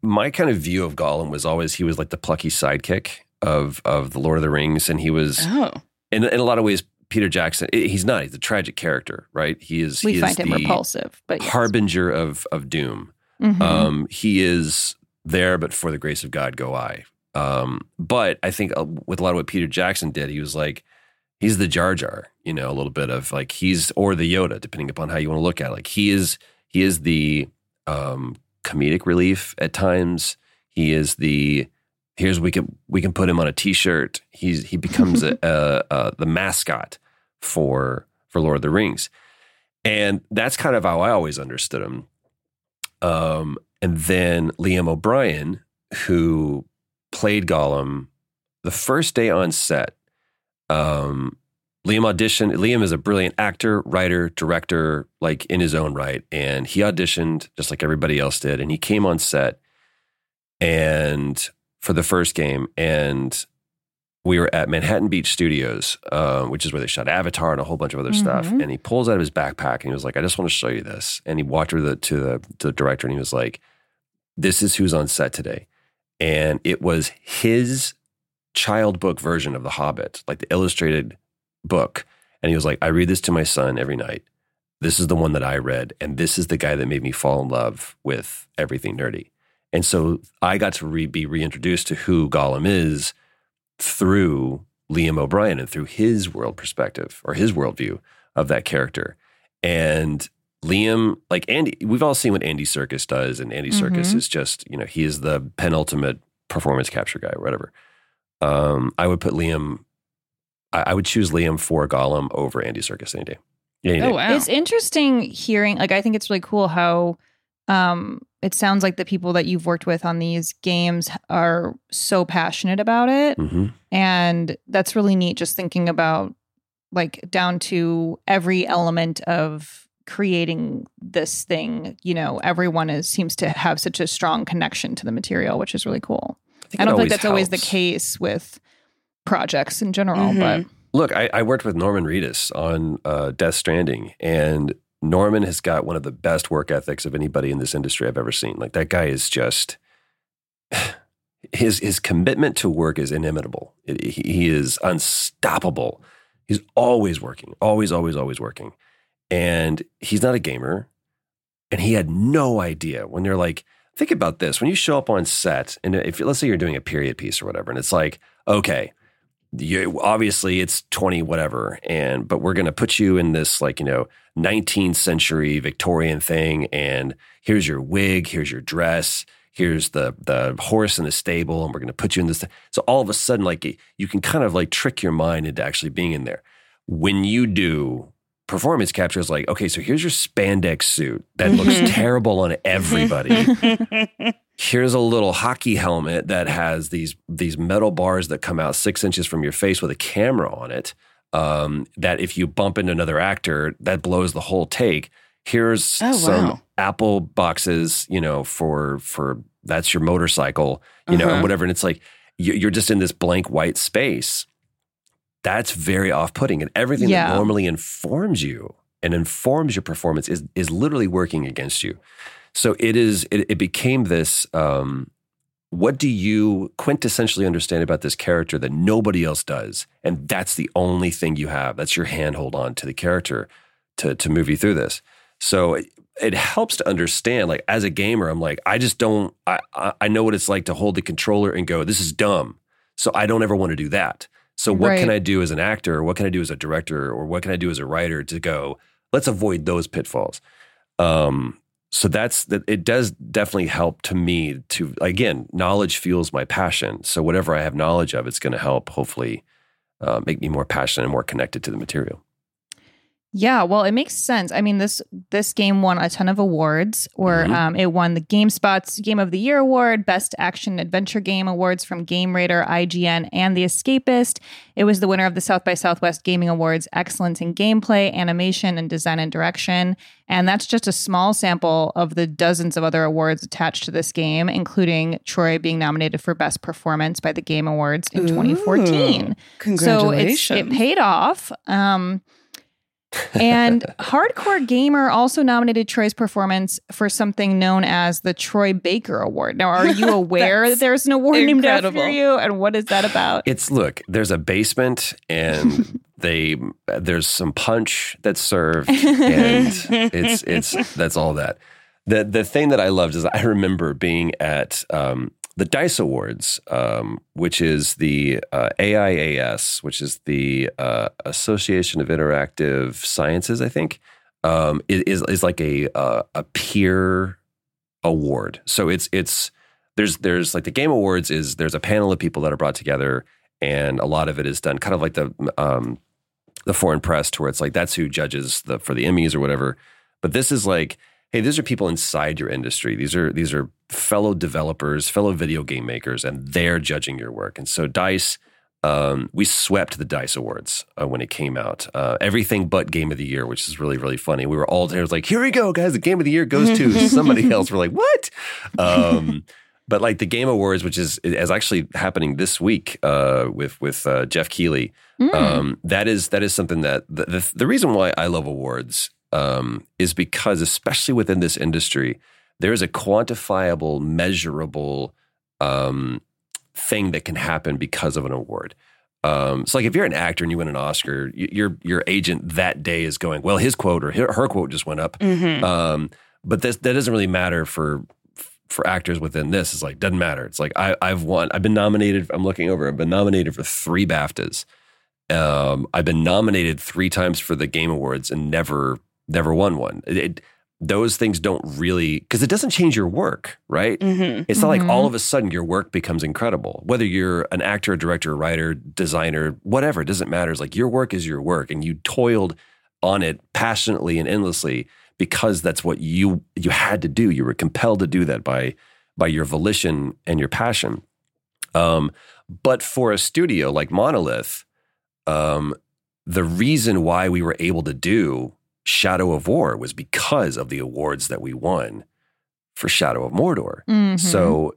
my kind of view of gollum was always he was like the plucky sidekick of of the lord of the rings and he was Oh. in, in a lot of ways peter jackson he's not he's a tragic character right he is We he find is him the repulsive, but yes. harbinger of of doom Mhm. um he is there but for the grace of god go i um but i think uh, with a lot of what peter jackson did he was like he's the Jar Jar, you know, a little bit of like he's or the Yoda, depending upon how you want to look at it. Like he is he is the um comedic relief at times. He is the here's we can we can put him on a t-shirt. He's he becomes a, a, a the mascot for for Lord of the Rings. And that's kind of how I always understood him. Um and then Liam O'Brien who played Gollum the first day on set um, Liam auditioned. Liam is a brilliant actor, writer, director, like in his own right. And he auditioned just like everybody else did. And he came on set and for the first game. And we were at Manhattan Beach Studios, uh, which is where they shot Avatar and a whole bunch of other stuff. Mhm. And he pulls out of his backpack and he was like, I just want to show you this. And he walked to the, to the, to the director and he was like, This is who's on set today. And it was his child book version of The Hobbit, like the illustrated book. And he was like, I read this to my son every night. This is the one that I read. And this is the guy that made me fall in love with everything nerdy. And so I got to re- be reintroduced to who Gollum is through Liam O'Brien and through his world perspective or his worldview of that character. And Liam, like Andy, we've all seen what Andy Serkis does, and Andy Serkis Mhm. is just, you know, he is the penultimate performance capture guy, whatever. Um, I would put Liam, I, I would choose Liam for Gollum over Andy Serkis any day. Any day. Oh, wow. It's interesting hearing like I think it's really cool how um it sounds like the people that you've worked with on these games are so passionate about it hmm and that's really neat just thinking about like down to every element of creating this thing you know everyone is seems to have such a strong connection to the material which is really cool think i don't think always that's always the case with projects in general but Look, I, I worked with Norman Reedus on uh, Death Stranding, and Norman has got one of the best work ethics of anybody in this industry I've ever seen. Like that guy is just his his commitment to work is inimitable. It, he, he is unstoppable. He's always working, always, always, always working, and he's not a gamer. And he had no idea when they're like, think about this: when you show up on set, and if let's say you're doing a period piece or whatever, and it's like, okay, you obviously it's 20 whatever and but we're going to put you in this like you know 19th century victorian thing and here's your wig here's your dress here's the the horse in the stable and we're going to put you in this so all of a sudden like you can kind of like trick your mind into actually being in there. When you do performance capture is like okay so here's your spandex suit that looks Mhm. terrible on everybody here's a little hockey helmet that has these these metal bars that come out six inches from your face with a camera on it. Um, that if you bump into another actor, that blows the whole take. Here's Oh, some. Apple boxes, you know, for for that's your motorcycle, you know, Uh-huh. and whatever. And it's like you're just in this blank white space. That's very off-putting, and everything Yeah. that normally informs you and informs your performance is is literally working against you. So it is. It, it became this. Um, what do you quintessentially understand about this character that nobody else does, and that's the only thing you have. That's your handhold on to the character to to move you through this. So it, it helps to understand. Like as a gamer, I'm like, I just don't. I I I know what it's like to hold the controller and go, this is dumb. So I don't ever want to do that. So what can I do as an actor, what can I do as a director, or what can I do as a writer to go? Let's avoid those pitfalls. Um, so that's that. It does definitely help to me to again, knowledge fuels my passion. So whatever I have knowledge of, it's going to help hopefully uh, make me more passionate and more connected to the material. Yeah, well, it makes sense. I mean this this game won a ton of awards. Or Mhm. um, it won the GameSpot's Game of the Year award, Best Action Adventure Game awards from Game Radar, IGN, and The Escapist. It was the winner of the South by Southwest Gaming Awards, Excellence in Gameplay, Animation, and Design and Direction. And that's just a small sample of the dozens of other awards attached to this game, including Troy being nominated for Best Performance by the Game Awards in 2014. Ooh, So it paid off. Um, and Hardcore Gamer also nominated Troy's performance for something known as the Troy Baker Award. Now, are you aware that there's an award named after you? And what is that about? It's look, there's a basement and they there's some punch that's served and it's it's that's all that. The the thing that I loved is I remember being at um, the Dice Awards, um, which is the uh, AIAS, which is the uh, Association of Interactive Sciences, I think, um, is is like a uh, a peer award. So it's it's there's there's like the game awards is there's a panel of people that are brought together and a lot of it is done kind of like the um the foreign press to where it's like that's who judges the for the Emmys or whatever. But this is like, hey, these are people inside your industry. These are these are fellow developers, fellow video game makers, and they're judging your work. And so Dice, um, we swept the Dice Awards uh, when it came out. Uh, everything but Game of the Year, which is really really funny. We were all there, it was like, here we go, guys. The Game of the Year goes to somebody else. We're like, what? Um, but like the Game Awards, which is is actually happening this week uh, with with uh, Geoff Keighley. Um, that is that is something that the, the the reason why I love awards um, is because especially within this industry, there is a quantifiable, measurable um, thing that can happen because of an award. Um, so like if you're an actor and you win an Oscar, your your agent that day is going, well, his quote or her, her quote just went up. Mhm. Um, but this that doesn't really matter for for actors within this. It's like doesn't matter. It's like I, I've won. I've been nominated. I'm looking over. I've been nominated for three BAFTAs. Um, I've been nominated three times for the Game Awards and never never won one. It, it- those things don't really because it doesn't change your work, right? Mhm. It's not like Mhm. all of a sudden your work becomes incredible. Whether you're an actor, director, writer, designer, whatever, it doesn't matter. It's like your work is your work, and you toiled on it passionately and endlessly because that's what you you had to do. You were compelled to do that by by your volition and your passion. Um, but for a studio like Monolith, um, the reason why we were able to do Shadow of War was because of the awards that we won for Shadow of Mordor. Mhm. So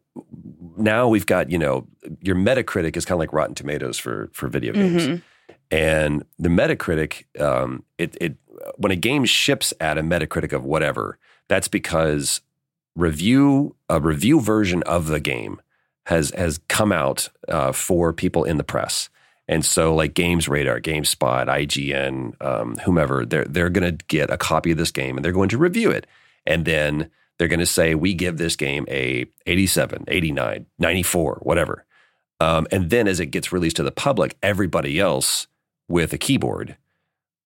now we've got, you know, your Metacritic is kind of like Rotten Tomatoes for for video games. Mhm. And the Metacritic, um, it it when a game ships at a Metacritic of whatever, that's because review a review version of the game has has come out uh, for people in the press. And so, like Games Radar, GameSpot, IGN, um, whomever, they're they're going to get a copy of this game and they're going to review it, and then they're going to say we give this game a 87, 89, 94, whatever. Um, and then as it gets released to the public, everybody else with a keyboard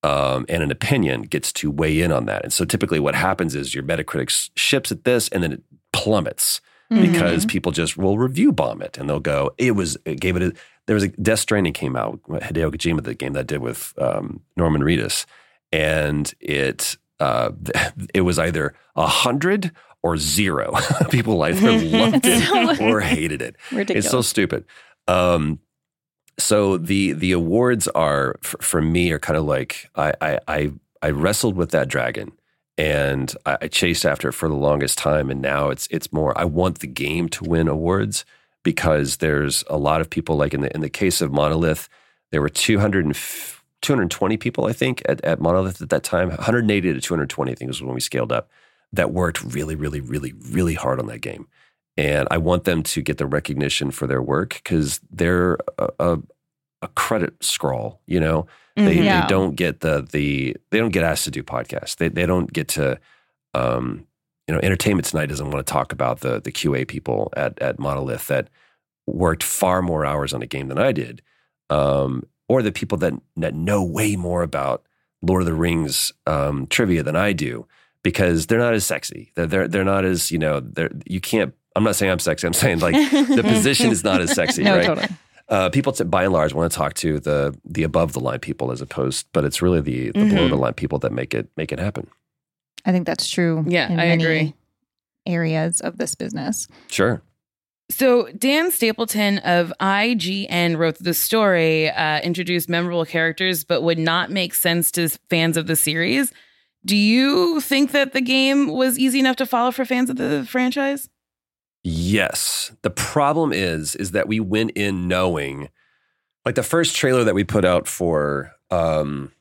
um, and an opinion gets to weigh in on that. And so typically what happens is your Metacritic ships at this and then it plummets because people just will review bomb it and they'll go, it was, it gave it a, there was a Death Stranding came out, Hideo Kojima, the game that I did with um, Norman Reedus. And it, uh, it was either a hundred or zero. people either loved it or hated it. Ridiculous. It's so stupid. Um, so the the awards are for, for me are kind of like I, I I I wrestled with that dragon and I, I chased after it for the longest time and now it's it's more I want the game to win awards because there's a lot of people like in the in the case of Monolith there were 200 and f- 220 people I think at, at Monolith at that time 180 to 220 I think was when we scaled up that worked really really really really hard on that game and I want them to get the recognition for their work because they're a, a, a credit scroll. You know, they, Mhm. Yeah. they don't get the the they don't get asked to do podcasts. They they don't get to. Um, you know, Entertainment Tonight doesn't want to talk about the the QA people at at Monolith that worked far more hours on a game than I did. um, or the people that that know way more about Lord of the Rings um, trivia than I do because they're not as sexy. They're they're, they're not as you know. They're you can't. I'm not saying I'm sexy. I'm saying like the position is not as sexy. No, right? totally. Uh, people, t- by and large, want to talk to the the above the line people as opposed, but it's really the, the below Mm-hmm. the line people that make it make it happen. I think that's true. Yeah, in I many agree. Areas of this business. Sure. So Dan Stapleton of IGN wrote the story, uh, introduced memorable characters, but would not make sense to fans of the series. Do you think that the game was easy enough to follow for fans of the franchise? Yes. The problem is, is that we went in knowing, like the first trailer that we put out for, um,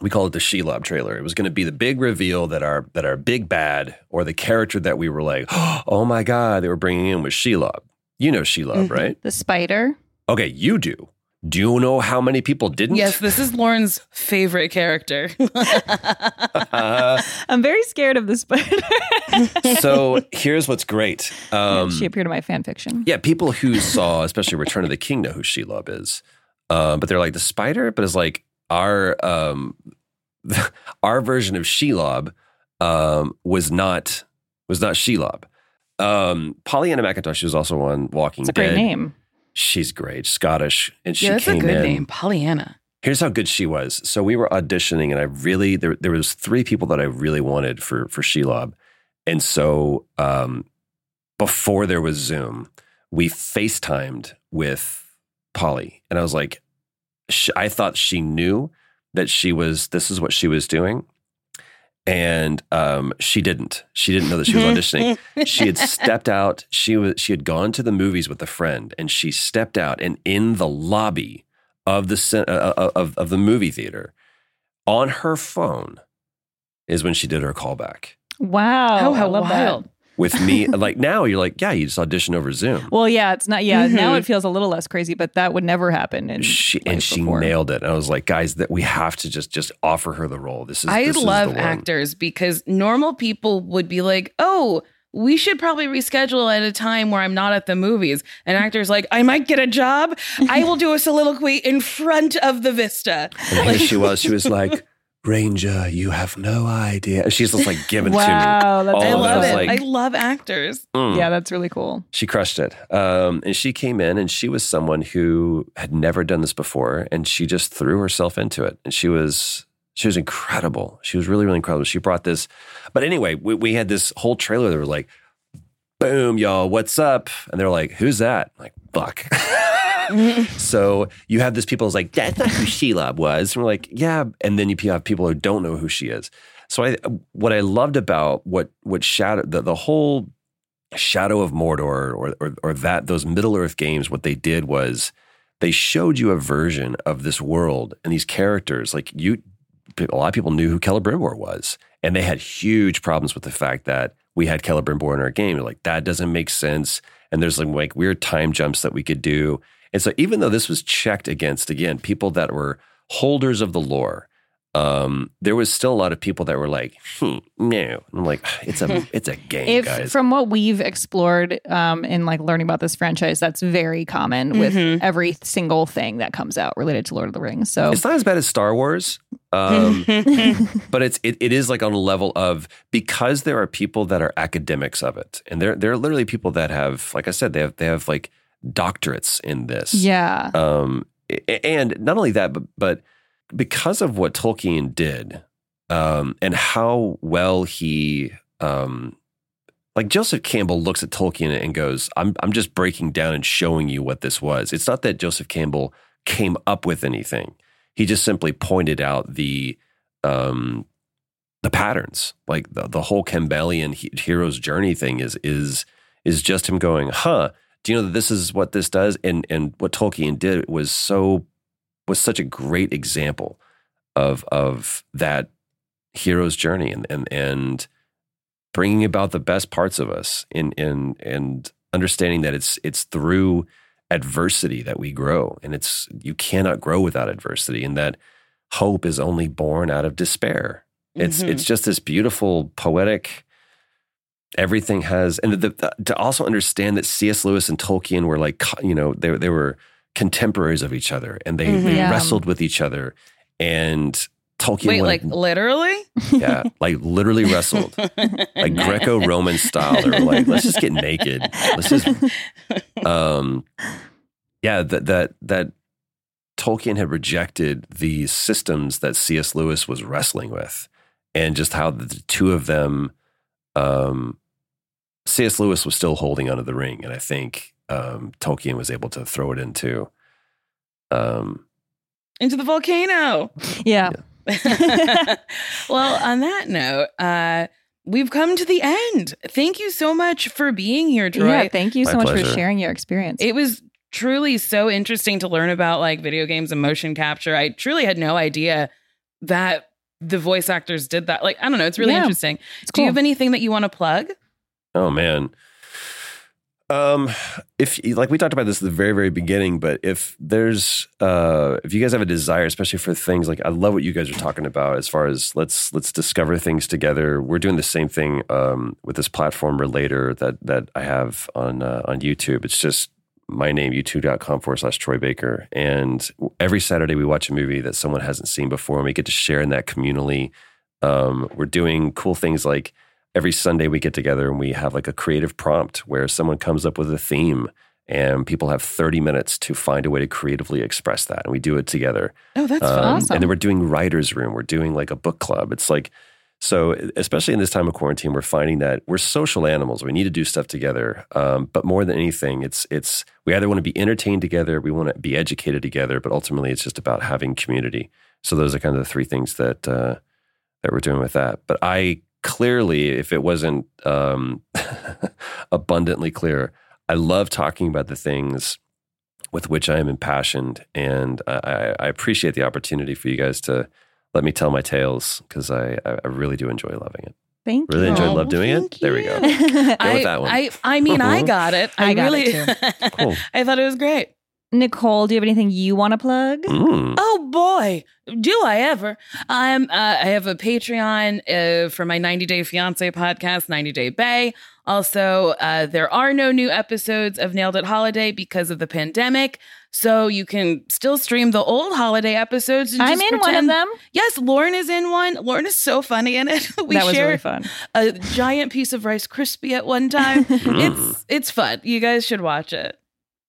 we call it the Shelob trailer. It was going to be the big reveal that our that our big bad or the character that we were like, oh my god, they were bringing in was Shelob. You know Shelob, right? The spider. Okay, you do. Do you know how many people didn't? Yes, this is Lauren's favorite character. I'm very scared of the spider. so here's what's great. Um, she appeared in my fan fiction. Yeah, people who saw, especially Return of the King, know who Shelob is. Um, but they're like the spider, but it's like our um, our version of Shelob um, was not was not Shelob. Um, Pollyanna McIntosh was also on Walking It's a Dead. great name. She's great, Scottish, and she yeah, that's a good in. name, Pollyanna. Here's how good she was. So we were auditioning, and I really there there was three people that I really wanted for for Shelob, and so um, before there was Zoom, we FaceTimed with Polly, and I was like, sh I thought she knew that she was this is what she was doing, and um, she didn't. She didn't know that she was auditioning. she had stepped out. She was she had gone to the movies with a friend, and she stepped out, and in the lobby of the cin- uh, uh, of of the movie theater, on her phone, is when she did her callback Wow. Oh, how I love wild. that. With me. like now, you're like, yeah, you just audition over Zoom. Well, yeah, it's not. Yeah, now Mhm. it feels a little less crazy, but that would never happen. In She, and she before. nailed it. And I was like, guys, that we have to just just offer her the role. This is I this is love the one. actors because normal people would be like, oh, we should probably reschedule at a time where I'm not at the movies. And actors like, I might get a job. I will do a soliloquy in front of the Vista. And here she was. She was like, Ranger, you have no idea. She's just like giving Wow, to me. that's All I love it. Like, I love actors. mm. Yeah, that's really cool. She crushed it. Um, and she came in and she was someone who had never done this before. And she just threw herself into it. And she was, she was incredible. She was really, really incredible. She brought this. But anyway, we, we had this whole trailer that were like, boom, y'all, what's up? And they're like, who's that? I'm like, fuck. so you have this people who's like, that's not who Shelob was. And we're like, yeah. And then you have people who don't know who she is. So I, what I loved about what, what Shadow, the, the whole Shadow of Mordor or, or or that those Middle Earth games, what they did was they showed you a version of this world and these characters. Like you, a lot of people knew who Celebrimbor was, and they had huge problems with the fact that we had Celebrimbor in our game. They're like that doesn't make sense, and there's like, like weird time jumps that we could do. And so even though this was checked against again people that were holders of the lore. Um, there was still a lot of people that were like, hmm, "No," I'm like, "It's a, it's a game, If guys." from what we've explored um, in like learning about this franchise, that's very common with Mhm. every single thing that comes out related to Lord of the Rings. So It's not as bad as Star Wars, um, but it's it, it is like on a level of because there are people that are academics of it, and there there are literally people that have, like I said, they have they have like doctorates in this. yeah, Um, and not only that, but but because of what Tolkien did, um, and how well he, um, like Joseph Campbell looks at Tolkien and goes, "I'm I'm just breaking down and showing you what this was." It's not that Joseph Campbell came up with anything; he just simply pointed out the, um, the patterns. Like the the whole Campbellian he- hero's journey thing is is is just him going, "Huh." Do you know that this is what this does? And and what Tolkien did was so was such a great example of of that hero's journey and and and bringing about the best parts of us in in and understanding that it's it's through adversity that we grow and it's you cannot grow without adversity and that hope is only born out of despair it's Mhm. it's just this beautiful poetic everything has and the, the, to also understand that cs lewis and tolkien were like you know they, they were contemporaries of each other, and they, Mhm. they Yeah. wrestled with each other. And Tolkien Wait, went- like literally? yeah, like literally wrestled, like Greco-Roman style. They were like, let's just get naked. Let's just, um, yeah, that that that Tolkien had rejected the systems that C.S. Lewis was wrestling with, and just how the two of them, um, C.S. Lewis was still holding onto the ring, and I think um, Tolkien was able to throw it into. Um, Into the volcano. Yeah. well, on that note, uh, we've come to the end. Thank you so much for being here, Troy. Yeah, thank you My so much for sharing your experience. It was truly so interesting to learn about like video games and motion capture. I truly had no idea that the voice actors did that. Like, I don't know, it's really Yeah, interesting. it's Do you have anything that you want to plug? Oh man. Um, if like we talked about this at the very, very beginning, but if there's uh if you guys have a desire, especially for things like I love what you guys are talking about as far as let's let's discover things together. We're doing the same thing um with this platform relator that that I have on uh, on YouTube. It's just my name, youtube.com forward slash Troy Baker. And every Saturday we watch a movie that someone hasn't seen before and we get to share in that communally. Um, we're doing cool things like every Sunday we get together and we have like a creative prompt where someone comes up with a theme and people have 30 minutes to find a way to creatively express that. And we do it together. Oh, that's Um, fun. And then we're doing writer's room. We're doing like a book club. It's like, so especially in this time of quarantine, we're finding that we're social animals. We need to do stuff together. Um, but more than anything, it's, it's, we either want to be entertained together, we want to be educated together, but ultimately it's just about having community. So those are kind of the three things that, uh, that we're doing with that. But I clearly, if it wasn't um, abundantly clear, I love talking about the things with which I am impassioned, and I, I I appreciate the opportunity for you guys to let me tell my tales because I, I I really do enjoy loving it. Thank Really you. enjoy love doing it. There we go. Go I, with that one. I, I mean, I got it. I, I got really, it Cool. I thought it was great. Nicole, do you have anything you want to plug? Mm. Oh boy, do I ever? I'm. Uh, I have a Patreon uh, for my 90 Day Fiance podcast, 90 Day Bae. Also, uh, there are no new episodes of Nailed It Holiday because of the pandemic, so you can still stream the old holiday episodes. and I'm just in one of them. Yes, Lauren is in one. Lauren is so funny in it. we that was share really fun. a giant piece of Rice Krispie at one time. it's it's fun. You guys should watch it.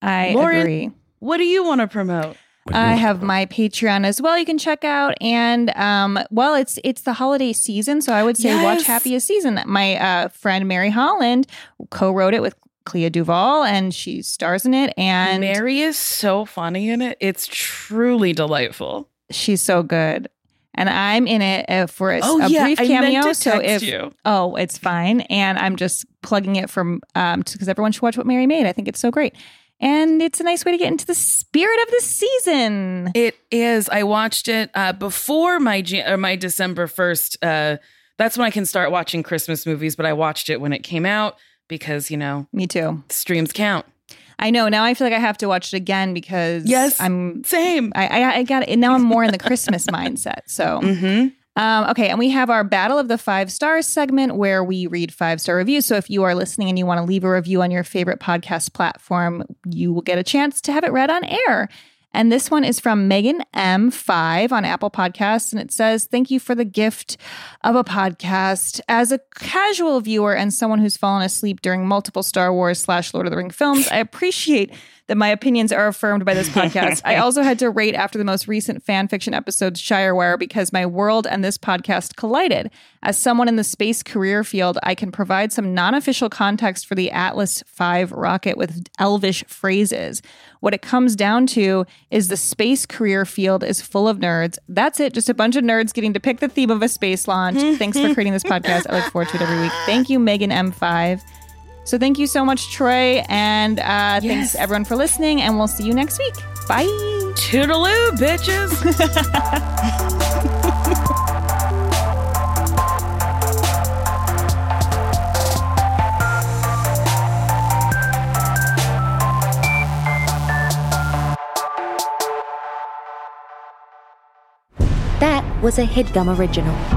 I Lauren, agree. What do you want to promote? I have my Patreon as well. You can check out, and um, well, it's it's the holiday season, so I would say watch Happiest Season. My uh, friend Mary Holland co-wrote it with Clea DuVall, and she stars in it. And Mary is so funny in it. It's truly delightful. she's so good. And I'm in it uh, for a, Oh, a yeah, brief cameo. so if you. oh, it's fine, and I'm just plugging it from um because everyone should watch what Mary made. I think it's so great, and it's a nice way to get into the spirit of the season. It is. I watched it uh, before my Jan- or my December first. Uh, that's when I can start watching Christmas movies. But I watched it when it came out because you know Me too. streams count. I know. Now I feel like I have to watch it again because Yes, I'm same. I I, I got it. Now I'm more in the Christmas mindset. So Mm-hmm. Um, okay, and we have our Battle of the Five Stars segment where we read five star reviews. So if you are listening and you want to leave a review on your favorite podcast platform, you will get a chance to have it read on air. And this one is from Megan M5 on Apple Podcasts. And it says, Thank you for the gift of a podcast. As a casual viewer and someone who's fallen asleep during multiple Star Wars slash Lord of the Ring films, I appreciate that my opinions are affirmed by this podcast. I also had to rate after the most recent fan fiction episode, Shirewire, because my world and this podcast collided. As someone in the space career field, I can provide some non official context for the Atlas V rocket with elvish phrases. What it comes down to is the space career field is full of nerds. That's it, just a bunch of nerds getting to pick the theme of a space launch. Thanks for creating this podcast. I look forward to it every week. Thank you, Megan M5. So thank you so much, Troy. And uh, thanks everyone for listening. And we'll see you next week. Bye. Toodaloo, bitches. That was a headgum original.